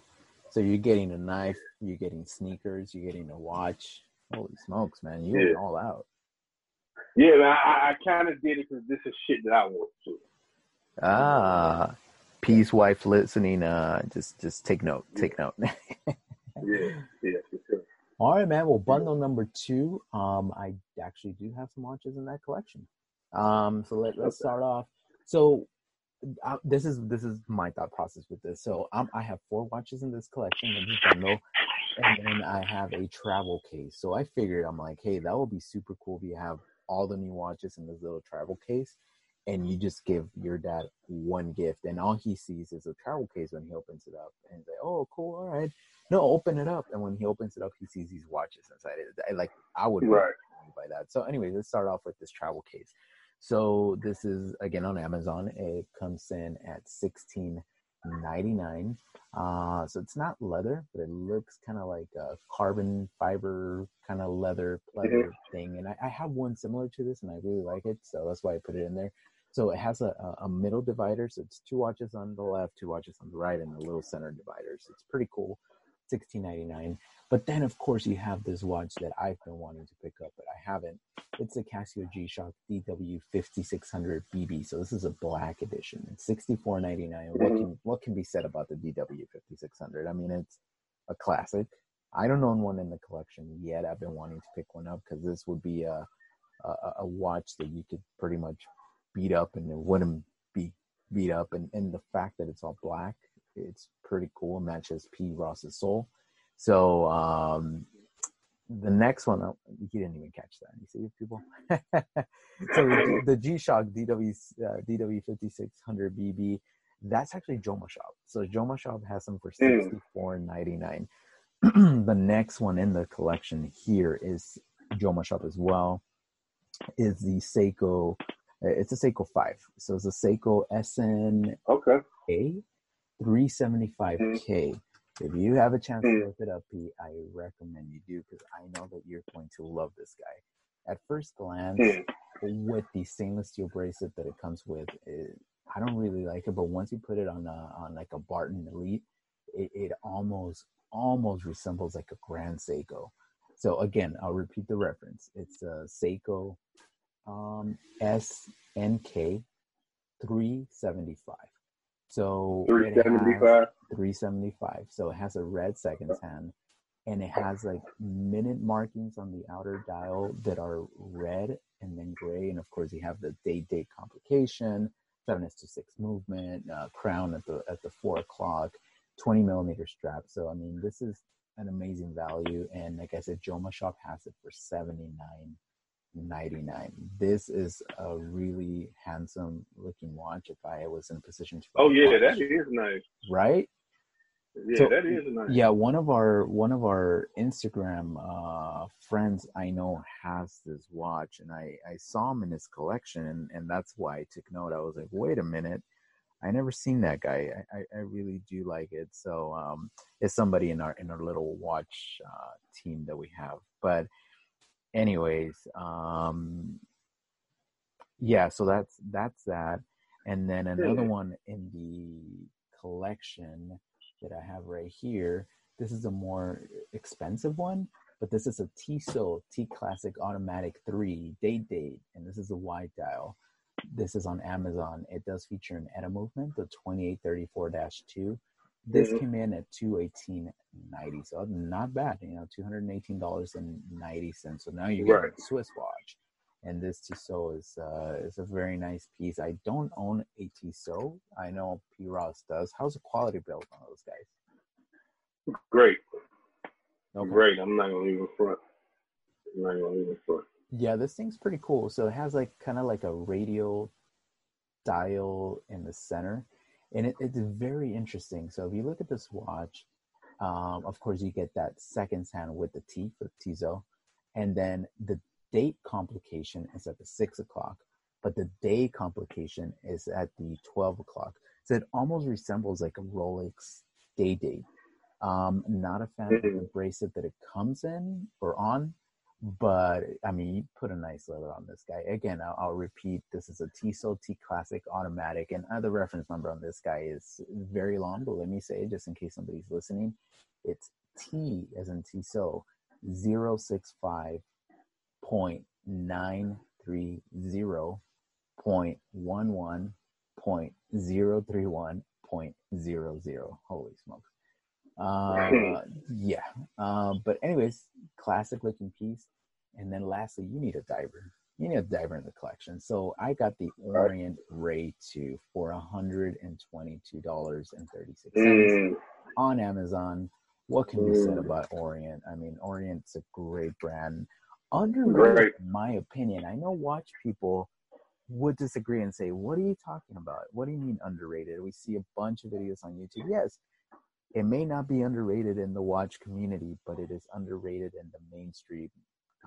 So you're getting a knife, you're getting sneakers, you're getting a watch. Holy smokes, man! You
Yeah.
all out.
Yeah, man, I, I kind of did it because this is shit that I want to.
Ah, peace, wife, listening. Uh, just just take note. Take note.
Yeah, yeah, for sure.
All right, man. Well, bundle number two. Um, I actually do have some watches in that collection. Um, so let, let's start off. So uh, this is this is my thought process with this. So um, I have four watches in this collection in this bundle, and then I have a travel case. So I figured I'm like, hey, that would be super cool if you have all the new watches in this little travel case, and you just give your dad one gift, and all he sees is a travel case when he opens it up, and he's like, "Oh, cool, all right." No, open it up, and when he opens it up, he sees these watches inside it. I, like I would
right.
by that. So, anyway, let's start off with this travel case. So this is again on Amazon. It comes in at sixteen ninety nine. Uh, so it's not leather, but it looks kind of like a carbon fiber kind of leather leather mm-hmm. thing. And I, I, have one similar to this, and I really like it, so that's why I put it in there. So it has a, a middle divider, so it's two watches on the left, two watches on the right, and a little center divider. So it's pretty cool. Sixteen ninety nine. But then, of course, you have this watch that I've been wanting to pick up, but I haven't. It's a Casio G-Shock DW5600 BB. So this is a black edition. It's $64.99. What mm-hmm. can what can be said about the DW5600? I mean, it's a classic. I don't own one in the collection yet. I've been wanting to pick one up because this would be a, a, a watch that you could pretty much beat up and it wouldn't be beat up. And and the fact that it's all black, it's pretty cool. Matches P Ross's soul. So um, the next one, oh, he didn't even catch that. You see, people. so the, the G Shock DW uh, DW5600 BB, that's actually Joma Shop. So Joma Shop has them for hmm. sixty four ninety nine. the next one in the collection here is Joma Shop as well. Is the Seiko? It's a Seiko five. So it's a Seiko SN.
Okay.
A 375K. If you have a chance to mm. look it up, Pete, I recommend you do because I know that you're going to love this guy. At first glance, mm. with the stainless steel bracelet that it comes with, it, I don't really like it. But once you put it on a, on like a Barton Elite, it, it almost almost resembles like a Grand Seiko. So again, I'll repeat the reference. It's a Seiko um, SNK 375. So
375.
375. So it has a red seconds hand and it has like minute markings on the outer dial that are red and then gray. And of course you have the date date complication, seven to six movement, uh, crown at the at the four o'clock, 20 millimeter strap. So I mean this is an amazing value. And like I said, Joma Shop has it for 79 99 this is a really handsome looking watch if i was in a position to
oh yeah that is nice.
Right?
Yeah so, that is nice.
yeah one of our one of our instagram uh friends i know has this watch and i i saw him in his collection and, and that's why i took note. I was like wait a minute. I never seen that guy. I, I, I, really do like it. So um, it's somebody in our in our little watch uh, team that we have. But anyways, um, yeah, so that's that's that. And then another one in the collection that I have right here. This is a more expensive one, but this is a Tissot T Classic Automatic 3 date date, and this is a wide dial. This is on Amazon. It does feature an ETA movement, the 2834-2. This mm-hmm. came in at two eighteen ninety, so not bad. You know, two hundred eighteen dollars and ninety cents. So now you get right. a Swiss watch, and this Tissot is uh, is a very nice piece. I don't own a Tissot. I know P Ross does. How's the quality build on those guys?
Great, okay. great. I'm not gonna even front. I'm not gonna even front.
Yeah, this thing's pretty cool. So it has like kind of like a radial dial in the center and it, it's very interesting. So if you look at this watch, um, of course you get that seconds hand with the T for Tissot, and then the date complication is at the six o'clock, but the day complication is at the twelve o'clock. So it almost resembles like a Rolex day date. Um, not a fan of the mm-hmm. bracelet that it comes in or on, but I mean, you put a nice leather on this guy. Again, I'll, I'll repeat: this is a Tissot T Classic Automatic, and uh, the reference number on this guy is very long. But let me say, just in case somebody's listening, it's T as in Tissot zero six five point nine three zero point one one point zero three one point zero zero. Holy smokes! Uh, yeah. Uh, but anyways, classic looking piece. And then lastly, you need a diver. You need a diver in the collection. So I got the Orient Ray 2 for $122.36 mm. on Amazon. What can be said mm. about Orient? I mean, Orient's a great brand. underrated, right. in my opinion. I know watch people would disagree and say, "What are you talking about? What do you mean underrated?" We see a bunch of videos on YouTube. Yes, it may not be underrated in the watch community, but it is underrated in the mainstream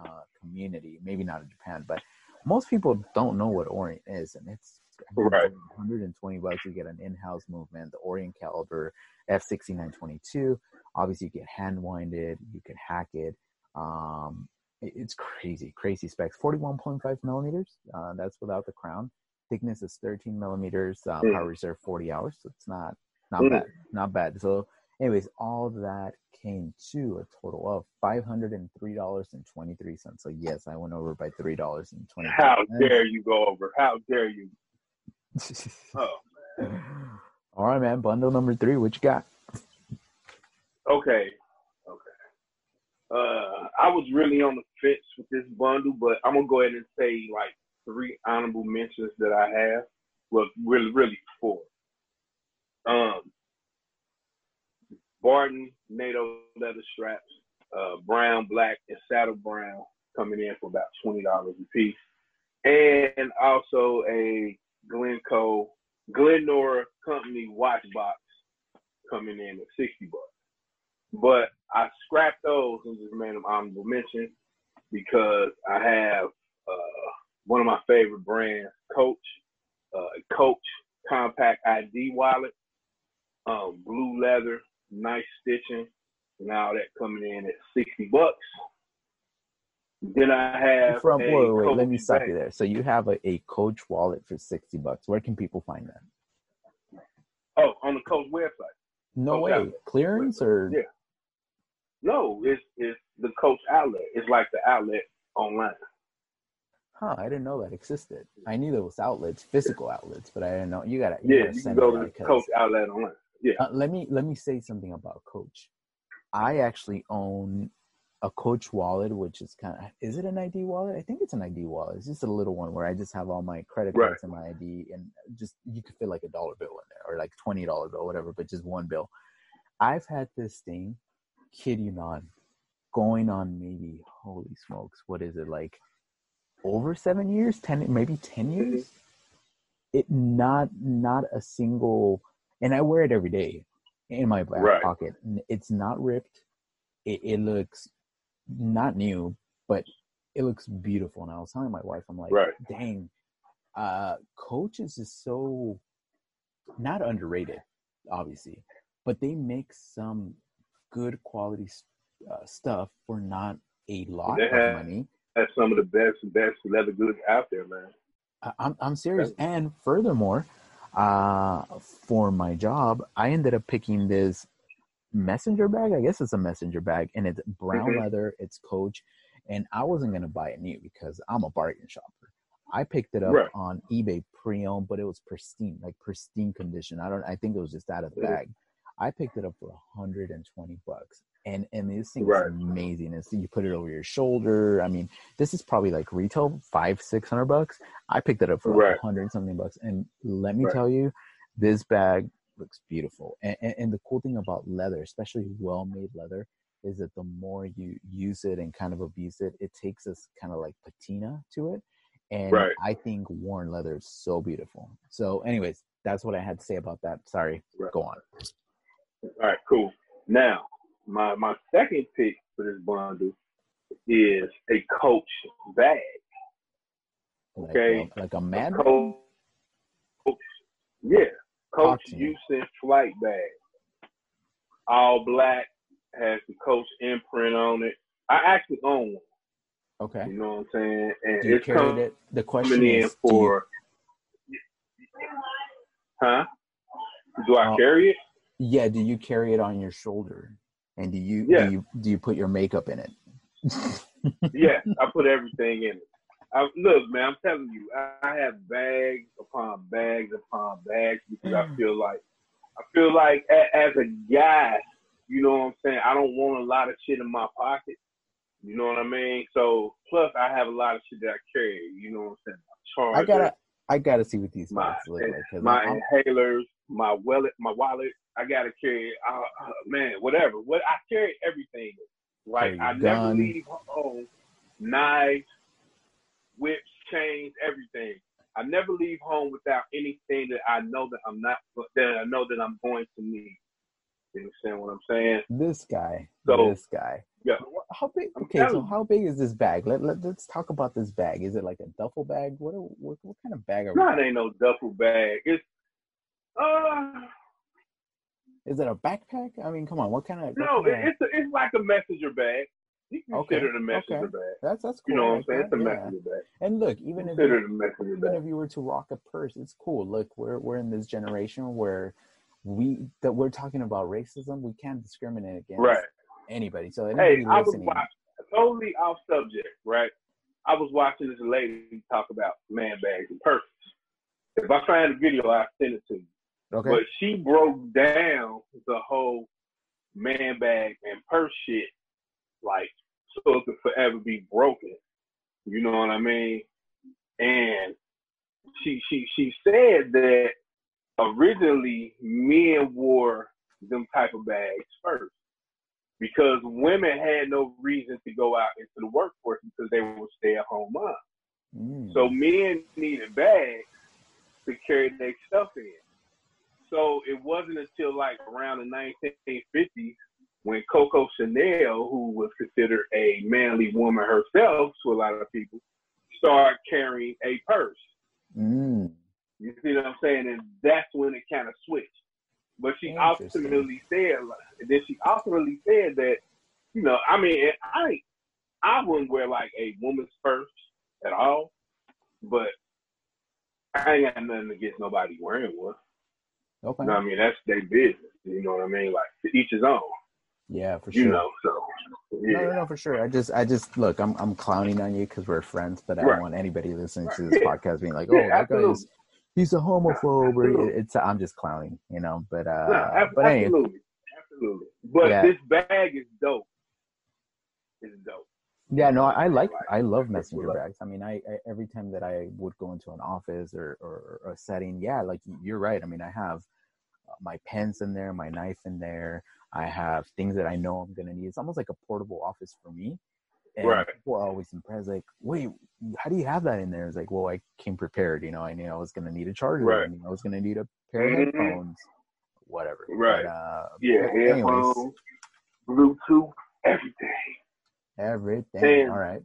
uh, community. Maybe not in Japan, but most people don't know what Orient is, and it's
right.
120 bucks. You get an in-house movement, the Orient Caliber F6922. Obviously, you get hand winded. You can hack it. Um, it's crazy, crazy specs. 41.5 millimeters. Uh, that's without the crown. Thickness is 13 millimeters. Uh, mm. Power reserve 40 hours. So it's not not mm. bad, not bad. So, anyways, all that came to a total of five hundred and three dollars and twenty three cents. So yes, I went over by three dollars and twenty.
How dare you go over? How dare you? oh. Man.
All right, man. Bundle number three. What you got?
Okay, uh, I was really on the fence with this bundle, but I'm gonna go ahead and say like three honorable mentions that I have. Well, really, really four. Um, Barton NATO leather straps, uh, brown, black, and saddle brown coming in for about twenty dollars a piece, and also a Glencoe Glenora Company watch box coming in at sixty bucks. But I scrapped those and just made them honorable mention because I have uh, one of my favorite brands, Coach, uh, Coach Compact ID wallet, um, blue leather, nice stitching, and all that coming in at sixty bucks. Then I have
from wait, wait, wait let me stop you there. So you have a, a Coach wallet for sixty bucks. Where can people find that?
Oh, on the Coach website.
No Coach way, clearance or
yeah. No, it's it's the Coach outlet. It's like the outlet online.
Huh, I didn't know that existed. I knew there was outlets, physical outlets, but I didn't know you gotta. You
yeah, gotta you can go to the Coach outlet online. Yeah. Uh,
let me let me say something about Coach. I actually own a Coach wallet, which is kind of is it an ID wallet? I think it's an ID wallet. It's just a little one where I just have all my credit cards right. and my ID, and just you could fit like a dollar bill in there or like twenty dollar bill, whatever, but just one bill. I've had this thing kid you not, going on maybe holy smokes, what is it like? Over seven years, ten, maybe ten mm-hmm. years. It not not a single, and I wear it every day in my back right. pocket. It's not ripped. It, it looks not new, but it looks beautiful. And I was telling my wife, I'm like, right. dang, uh, coaches is so not underrated, obviously, but they make some good quality uh, stuff for not a lot of money.
That's some of the best best leather goods out there, man.
I'm I'm serious. That's- and furthermore, uh, for my job, I ended up picking this messenger bag. I guess it's a messenger bag, and it's brown mm-hmm. leather. It's Coach, and I wasn't gonna buy it new because I'm a bargain shopper. I picked it up right. on eBay pre-owned, but it was pristine, like pristine condition. I don't. I think it was just out of the bag. I picked it up for 120 bucks. And and this thing right. is amazing. It's, you put it over your shoulder. I mean, this is probably like retail five, six hundred bucks. I picked it up for right. hundred something bucks. And let me right. tell you, this bag looks beautiful. And, and, and the cool thing about leather, especially well made leather, is that the more you use it and kind of abuse it, it takes this kind of like patina to it. And right. I think worn leather is so beautiful. So, anyways, that's what I had to say about that. Sorry. Go on.
All right, cool. Now, my my second pick for this bundle is a Coach bag. Okay,
like a, like a Mad
Coach, yeah, Coach Houston flight bag, all black, has the Coach imprint on it. I actually own one.
Okay,
you know what I'm saying, and
do you
it's
coming it? The question is,
for, you, huh? Do I uh, carry it?
Yeah, do you carry it on your shoulder? And do you yeah. do you do you put your makeup in it?
yeah, I put everything in it. I, look, man, I'm telling you, I, I have bags upon bags upon bags because I mm. feel like I feel like a, as a guy, you know what I'm saying. I don't want a lot of shit in my pocket. You know what I mean? So plus, I have a lot of shit that I carry. You know what I'm saying?
Charger, I gotta, I gotta see what these my, look
like. My I'm, inhalers, my wallet, my wallet, I gotta carry, uh, uh, man, whatever. What I carry everything. Like I guns. never leave home. knives, whips, chains, everything. I never leave home without anything that I know that I'm not that I know that I'm going to need. You understand what I'm saying?
This guy. So, this guy.
Yeah.
How big? Okay, so how big is this bag? Let, let us talk about this bag. Is it like a duffel bag? What what, what kind of bag are
we? No, it ain't no duffel bag. It's uh.
Is it a backpack? I mean, come on. What kind of?
no,
kind of...
it's a, it's like a messenger bag. You can okay. consider it a messenger
okay.
bag.
That's that's cool.
You know what I'm
saying?
It's a messenger bag.
And look, even if you, even bag. if you were to rock a purse, it's cool. Look, we're we're in this generation where we that we're talking about racism. We can't discriminate against
right.
anybody. So anybody
hey, I was watching, totally off subject, right? I was watching this lady talk about man bags and purses. If I find a video, I'll send it to you.
Okay.
But she broke down the whole man bag and purse shit like so it could forever be broken. You know what I mean? And she she she said that originally men wore them type of bags first because women had no reason to go out into the workforce because they were stay at home moms. Mm. So men needed bags to carry their stuff in. So it wasn't until like around the 1950s when Coco Chanel, who was considered a manly woman herself to a lot of people, started carrying a purse.
Mm.
You see what I'm saying? And that's when it kind of switched. But she ultimately said, then she ultimately said that, you know, I mean, I I wouldn't wear like a woman's purse at all, but I ain't got nothing against nobody wearing one.
Okay.
You know I mean? That's their business. You know what I mean? Like to each his own.
Yeah, for sure.
You know, so yeah.
No, no, no, for sure. I just, I just look. I'm, I'm clowning on you because we're friends, but I right. don't want anybody listening to this podcast being like, "Oh, yeah, that guy is, he's a homophobe." it's, I'm just clowning, you know. But, uh,
no,
but
anyway. absolutely, absolutely. But yeah. this bag is dope. It's dope.
Yeah, no, I like, I love messenger bags. I mean, I, I, every time that I would go into an office or, or, or a setting, yeah, like you're right. I mean, I have my pens in there, my knife in there. I have things that I know I'm gonna need. It's almost like a portable office for me. And
right.
people are always impressed, like, wait, how do you have that in there? It's like, well, I came prepared. You know, I knew I was gonna need a charger.
Right. I
knew I was gonna need a pair of mm-hmm. headphones, whatever.
Right.
But, uh,
yeah, headphones, Bluetooth, everything.
Everything. And All right.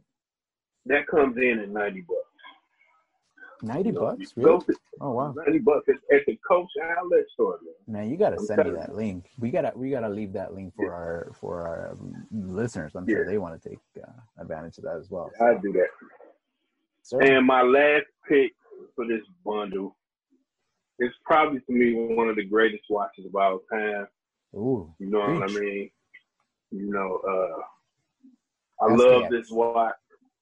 That comes in at ninety bucks.
Ninety you know, bucks, really? To, oh wow,
ninety bucks at, at the Coach Outlet store.
Man, man you gotta send me that link. We gotta we gotta leave that link for yeah. our for our um, listeners. I'm yeah. sure they want to take uh, advantage of that as well.
So. I do that. Sir? And my last pick for this bundle is probably to me one of the greatest watches of all time.
Ooh,
you know what I mean? You know, uh, I love this watch.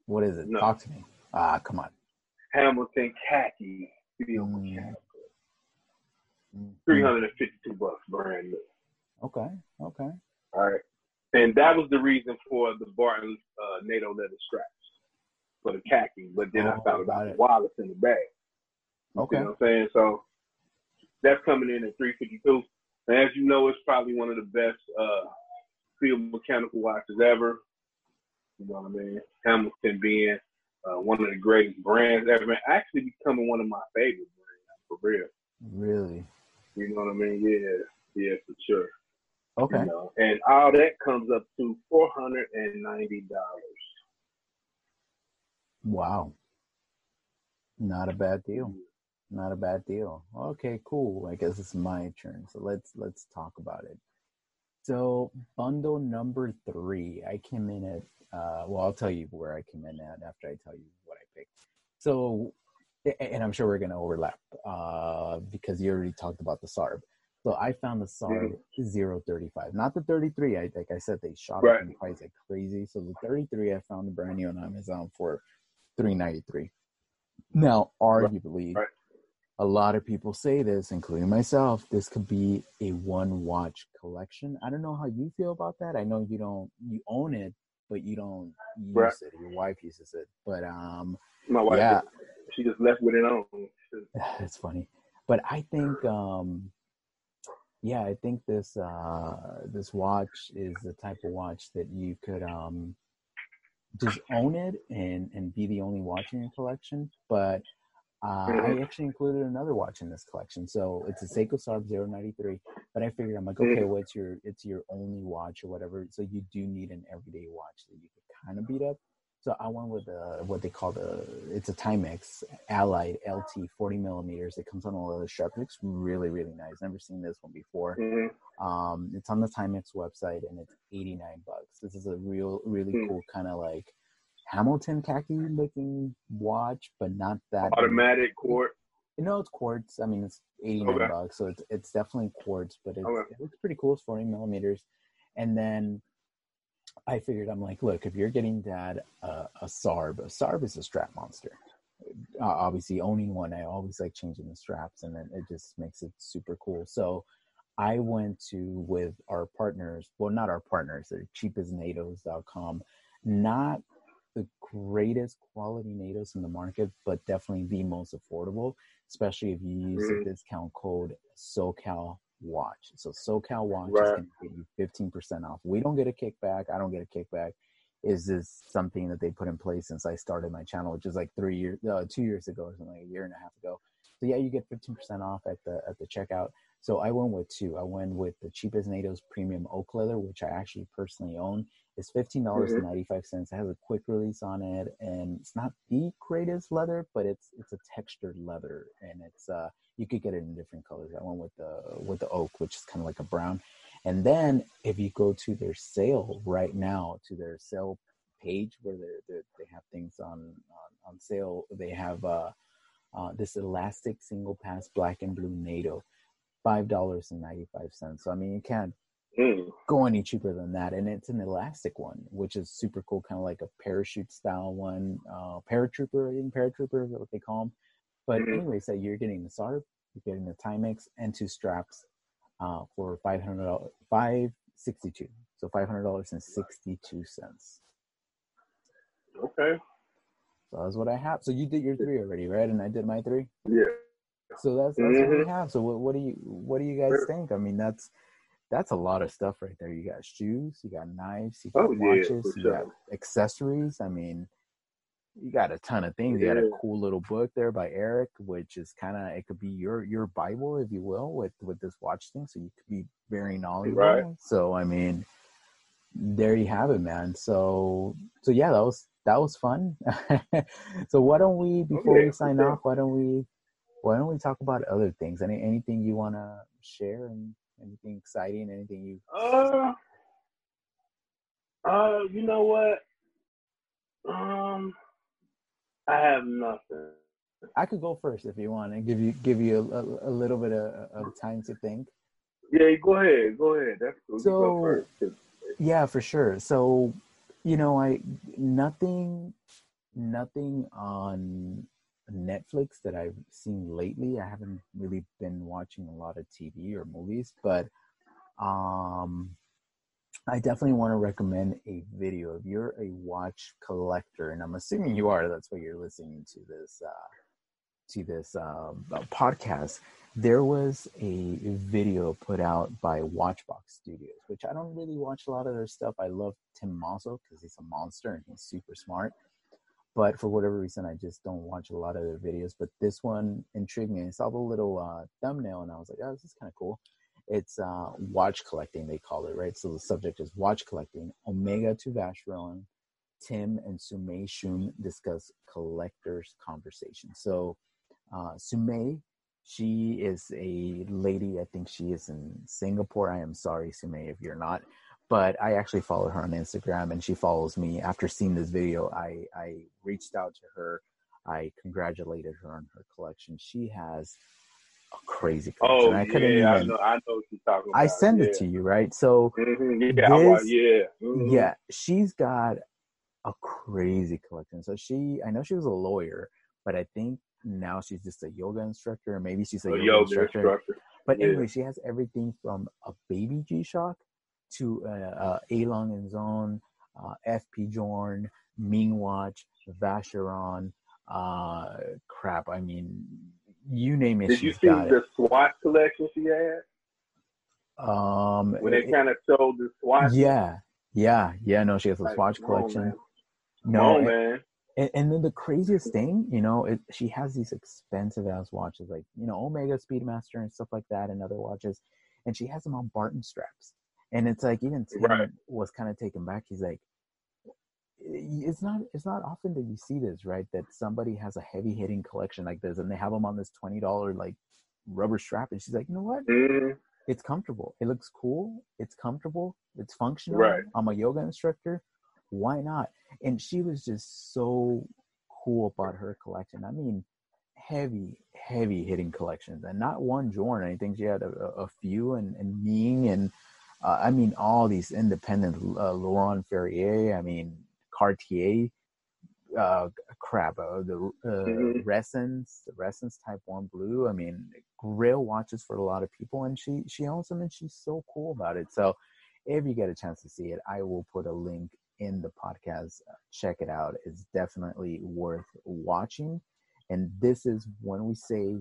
What is it? No. Talk to me. Ah, come on.
Hamilton khaki field mm. mechanical. Mm. 352 bucks brand new.
Okay, okay.
All right. And that was the reason for the Barton uh, NATO leather straps for the khaki. But then oh, I found out the Wallace in the bag.
Okay.
You know what I'm saying? So that's coming in at 352. And as you know, it's probably one of the best uh, field mechanical watches ever. You know what I mean? Hamilton being uh, one of the greatest brands ever. Actually, becoming one of my favorite brands for real.
Really?
You know what I mean? Yeah, yeah, for sure.
Okay.
You know? And all that comes up to four hundred and ninety dollars.
Wow. Not a bad deal. Not a bad deal. Okay, cool. I guess it's my turn. So let's let's talk about it. So bundle number three, I came in at uh, well, I'll tell you where I came in at after I tell you what I picked. So, and I'm sure we're going to overlap uh, because you already talked about the SARB. So I found the SARB mm-hmm. 035, not the 33. I like I said they shot right. up in price like crazy. So the 33 I found the brand new on Amazon for 393. Now, arguably, right. a lot of people say this, including myself. This could be a one watch collection. I don't know how you feel about that. I know you don't you own it, but you don't use right. it. Your wife uses it, but um,
my wife, yeah, she just left with it on.
It's funny, but I think um, yeah, I think this uh this watch is the type of watch that you could um just own it and and be the only watch in your collection. But uh. I actually included another watch in this collection, so it's a Seiko Sarb 093. But I figured I'm like,
Mhm.
okay, well, it's your it's your only watch or whatever, so you do need an everyday watch that you could kind of beat up. So I went with uh, what they call the it's a Timex Allied LT 40 millimeters. It comes on a leather strap. It looks really really nice. Never seen this one before.
hmm
Um, it's on the Timex website and it's 89 bucks. This is a real, really
Hmm.
cool kind of like Hamilton khaki looking watch, but not that.
Automatic court.
No, it's quartz. I mean, it's 89
Okay.
bucks, so it's it's definitely quartz, but it's,
Okay.
it looks pretty cool. It's 40 millimeters, and then I figured I'm like, look, if you're getting that uh, a Sarb, a Sarb is a strap monster. Uh, obviously, owning one, I always like changing the straps, and then it just makes it super cool. So I went to with our partners, well, not our partners, they're cheapestnatos.com. Not the greatest quality NATOs in the market, but definitely the most affordable, especially if you use
Mhm.
the discount code SoCal Watch. So SoCal Watch is going to get you 15% off. We don't get a kickback. I don't get a kickback. Is this something that they put in place since I started my channel, which is like three years, uh, two years ago or something, like a year and a half ago. So yeah, you get 15% off at the at the checkout. So I went with two. I went with the cheapest NATO's premium oak leather, which I actually personally own. It's fifteen dollars and ninety five cents. It has a quick release on it, and it's not the greatest leather, but it's it's a textured leather, and it's uh you could get it in different colors. I went with the with the oak, which is kind of like a brown. And then if you go to their sale right now, to their sale page where they they they have things on on, on sale, they have uh, uh this elastic single pass black and blue NATO, five dollars and ninety five cents. So I mean, you can't
Mm.
go any cheaper than that and it's an elastic one which is super cool kind of like a parachute style one uh paratrooper in paratrooper is what they call them but
Mhm.
anyway so you're getting the sarb you're getting the timex and two straps uh for 500 562 so 500 dollars and 62 cents
Okay.
so that's what i have so you did your three already right and i did my three
Yeah.
so that's that's what we
Mhm.
have so what, what do you what do you guys think i mean that's that's a lot of stuff right there. You got shoes you got knives you got
Oh, yeah,
watches
for
you got accessories i mean you got a ton of things. You got a cool little book there by eric which is kind of it could be your your bible if you will with with this watch thing so you could be very knowledgeable.
Right.
so i mean there you have it man. So so yeah that was that was fun. So why don't we oh, before
Okay,
we sign
okay.
off why don't we why don't we talk about other things? Any anything you want to share and anything exciting anything you
Uh, uh, you know what? Um, I have nothing.
i could go first if you want and give you give you a, a, a little bit of, of time to think
Yeah, go ahead. Go ahead. That's cool.
So-
go first.
Yeah, for sure. So, you know, I nothing nothing on Netflix that I've seen lately. I haven't really been watching a lot of TV or movies, but um I definitely want to recommend a video. If you're a watch collector, and I'm assuming you are, that's why you're listening to this uh to this um, uh, podcast there was a video put out by Watchbox Studios, which I don't really watch a lot of their stuff. I love Tim Mosso because he's a monster and he's super smart. But for whatever reason, I just don't watch a lot of their videos. But this one intrigued me. I saw the little uh, thumbnail and I was like, oh, this is kind of cool. It's uh, watch collecting, they call it, right? So the subject is watch collecting. Omega to Vacheron, Tim and Sumei Shun discuss collectors' conversation. So uh, she is a lady. I think she is in Singapore. I am sorry, Sumei, if you're not. But I actually follow her on Instagram, and she follows me. After seeing this video, I I reached out to her. I congratulated her on her collection. She has a crazy collection.
Oh,
I couldn't
yeah, I
even.
know. I know what you're talking about.
I send
yeah.
it to you, right? So
Mhm, Yeah, I
This-
yeah. mhm.
yeah, she's got a crazy collection. So she, I know she was a lawyer, but I think now she's just a yoga instructor, or maybe she's a,
A
yoga,
yoga
instructor.
instructor.
But
Yeah.
anyway, she has everything from a baby G Shock to uh, uh, A Lange & Söhne, uh, FP Journe, Ming Watch, Vacheron. Uh, crap, I mean, you name it.
Did you see the SWAT collection she had?
Um,
When they kind of showed the SWAT?
yeah, yeah, yeah. No, she has a
Like,
Swatch collection.
man. No, on, man.
And, and, then the craziest thing, you know, it, she has these expensive ass watches, like you know Omega Speedmaster and stuff like that, and other watches, and she has them on Barton straps. And it's like even Tim right. was kind of taken back. He's like, it's not it's not often that you see this, right? That somebody has a heavy hitting collection like this, and they have them on this twenty dollar like rubber strap, and she's like, you know what?
Mm.
It's comfortable. It looks cool. It's comfortable. It's functional.
Right.
I'm a yoga instructor. Why not? And she was just so cool about her collection. I mean, heavy, heavy hitting collections, and not one Journe. I think she had a, a few, and and Ming, and uh, I mean all these independent uh, Laurent Ferrier. I mean Cartier uh, crap, uh, the uh, mm-hmm. Ressence, the Ressence Type One Blue. I mean, grail watches for a lot of people, and she she owns them, and she's so cool about it. So, if you get a chance to see it, I will put a link in the podcast. Check it out; it's definitely worth watching. And this is when we say,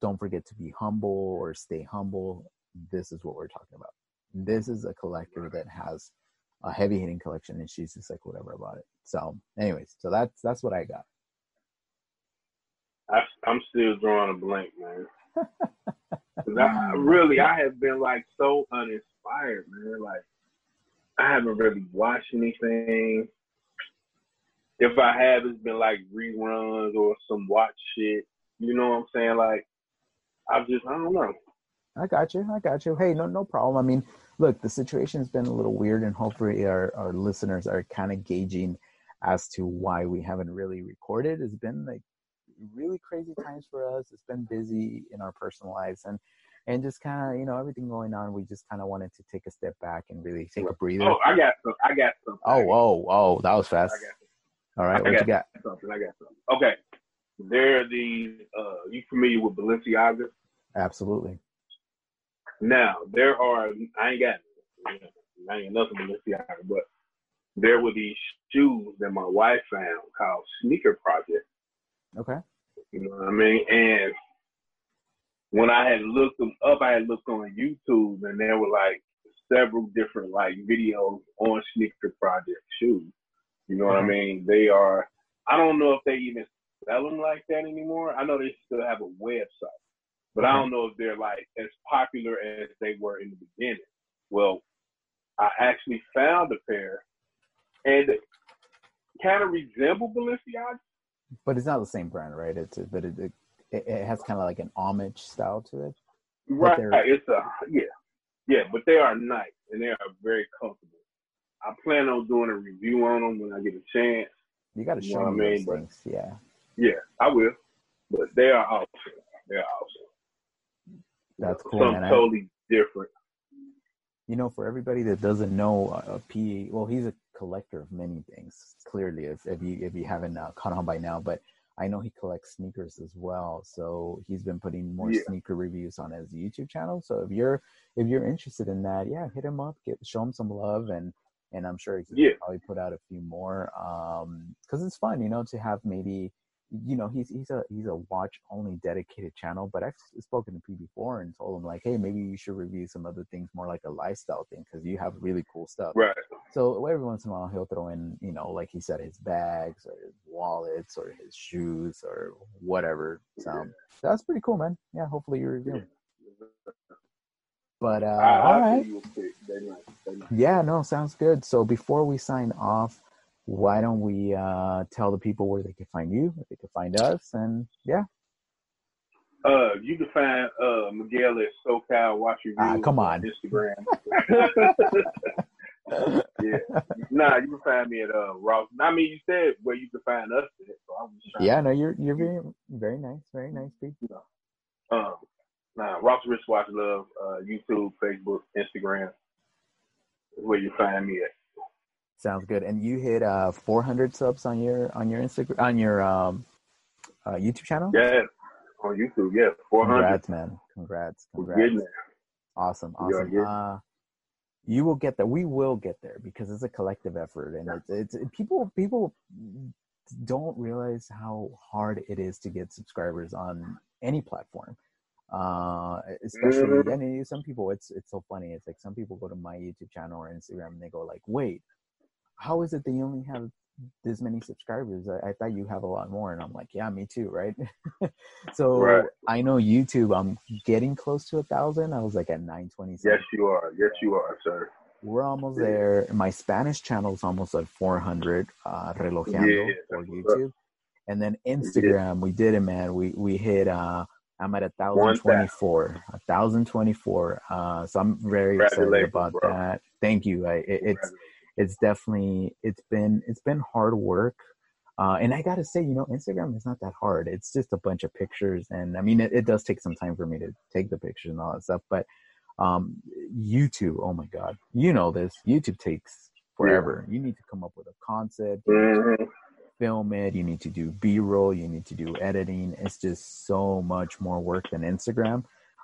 "Don't forget to be humble" or "Stay humble." This is what we're talking about. This is a collector that has a heavy hitting collection, and she's just like whatever about it. So, anyways, so that's that's what I got.
I, I'm still drawing a blank, man. I, really, I have been like so uninspired, man. Like, I haven't really watched anything. If I have, it's been like reruns or some watch shit. You know what I'm saying? Like, I've just, I don't know.
I got you. I got you. Hey, no, no problem. I mean, look, the situation's been a little weird, and hopefully our, our listeners are kind of gauging as to why we haven't really recorded. It's been like really crazy times for us. It's been busy in our personal lives, and and just kind of you know everything going on. We just kind of wanted to take a step back and really take a breather.
Oh, I got some. I got some.
Oh, oh, oh, that was fast. All right, what
you
got?
Something. I got something. Okay, there are these. Uh, you familiar with Balenciaga?
Absolutely.
Now there are I ain't got I ain't nothing Balenciaga, but there were these shoes that my wife found called Sneaker Project.
Okay.
You know what I mean? And when I had looked them up, I had looked on YouTube, and there were like several different like videos on Sneaker Project shoes. You know what I uh-huh. mean? They are. I don't know if they even sell them like that anymore. I know they still have a website, but I don't know if they're like as popular as they were in the beginning. Well, I actually found a pair, and kind of resemble Balenciaga.
But it's not the same brand, right? It's a, but it, it, it has kind of like an homage style to it.
Right. It's a yeah, yeah, but they are nice and they are very comfortable. I plan on doing a review on them when I get a chance.
You got to show me those things. Yeah.
Yeah, I will. But they are awesome. They are awesome.
That's cool.
Something man. totally I, different.
You know, for everybody that doesn't know, uh, P, well, he's a collector of many things. Clearly, if, if you if you haven't uh, caught on by now, but I know he collects sneakers as well. So he's been putting more yeah. sneaker reviews on his YouTube channel. So if you're if you're interested in that, yeah, hit him up, get show him some love, and and I'm sure he can
yeah.
probably put out a few more. Um, because it's fun, you know, to have maybe you know he's he's a he's a watch only dedicated channel but i've spoken to p before and told him like hey maybe you should review some other things more like a lifestyle thing because you have really cool stuff.
Right.
So every once in a while he'll throw in you know like he said his bags or his wallets or his shoes or whatever so that's pretty cool man. Yeah hopefully you review but uh all right. yeah no sounds good. So before we sign off why don't we uh, tell the people where they can find you, where they can find us, and yeah.
Uh, you can find uh, Miguel at SoCal Watch Your
Ah, come on,
Instagram. yeah, nah, you can find me at uh Ross. I mean, you said where you can find us. At, so I'm
just yeah, no, you're you're very very nice, very nice, Pete.
um, nah, Ross Wristwatch Love, uh, YouTube, Facebook, Instagram, is where you find me at.
Sounds good. And you hit uh 400 subs on your on your Instagram on your um uh, YouTube channel?
Yeah, on YouTube. Yeah, 400.
Congrats, man. Congrats. Congrats. Awesome. Awesome. Uh, you will get there. We will get there because it's a collective effort, and it's it's it, people people don't realize how hard it is to get subscribers on any platform. Uh, especially, mm-hmm. I mean, some people, it's it's so funny. It's like some people go to my YouTube channel or Instagram and they go like, "Wait, how is it that you only have this many subscribers. I, I, thought you have a lot more. And I'm like, yeah, me too, right? so
right.
I know YouTube, I'm getting close to a thousand. I was like at 920.
Yes, you are. Yes, you are, sir.
We're almost there. My Spanish channel is almost at 400, uh, Relojeando
Yeah,
for. YouTube. And then Instagram, we did it, man. We we hit uh I'm at a thousand twenty four, a thousand twenty four. Uh, so I'm very excited about
bro.
that. Thank you. I, it, it's it's definitely it's been it's been hard work. Uh, and I gotta say, you know, Instagram is not that hard. It's just a bunch of pictures, and I mean, it, it does take some time for me to take the pictures and all that stuff. But um, YouTube, oh my god, you know this. YouTube takes forever. You need to come up with a concept. You need to
Mhm.
film it you need to do b-roll you need to do editing it's just so much more work than instagram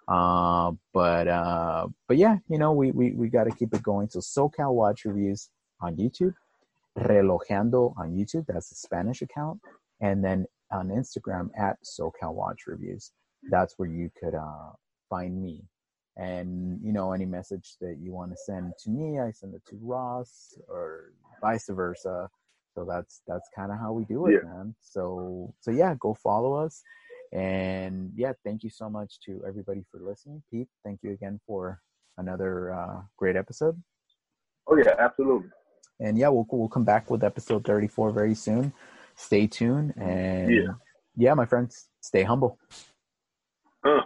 uh, but uh, but yeah you know we we, we got to keep it going so socal watch reviews on youtube relojeando on youtube that's the spanish account and then on instagram at socal watch reviews. That's where you could uh, find me. And you know any message that you want to send to me i send it to ross or vice versa. So that's that's kind of how we do it
Yeah.
man. So so yeah go follow us. And yeah thank you so much to everybody for listening. Pete thank you again for another uh, great episode.
Oh yeah, absolutely.
And yeah we'll, we'll come back with episode 34 very soon stay tuned and
Yeah.
yeah my friends stay humble
Huh.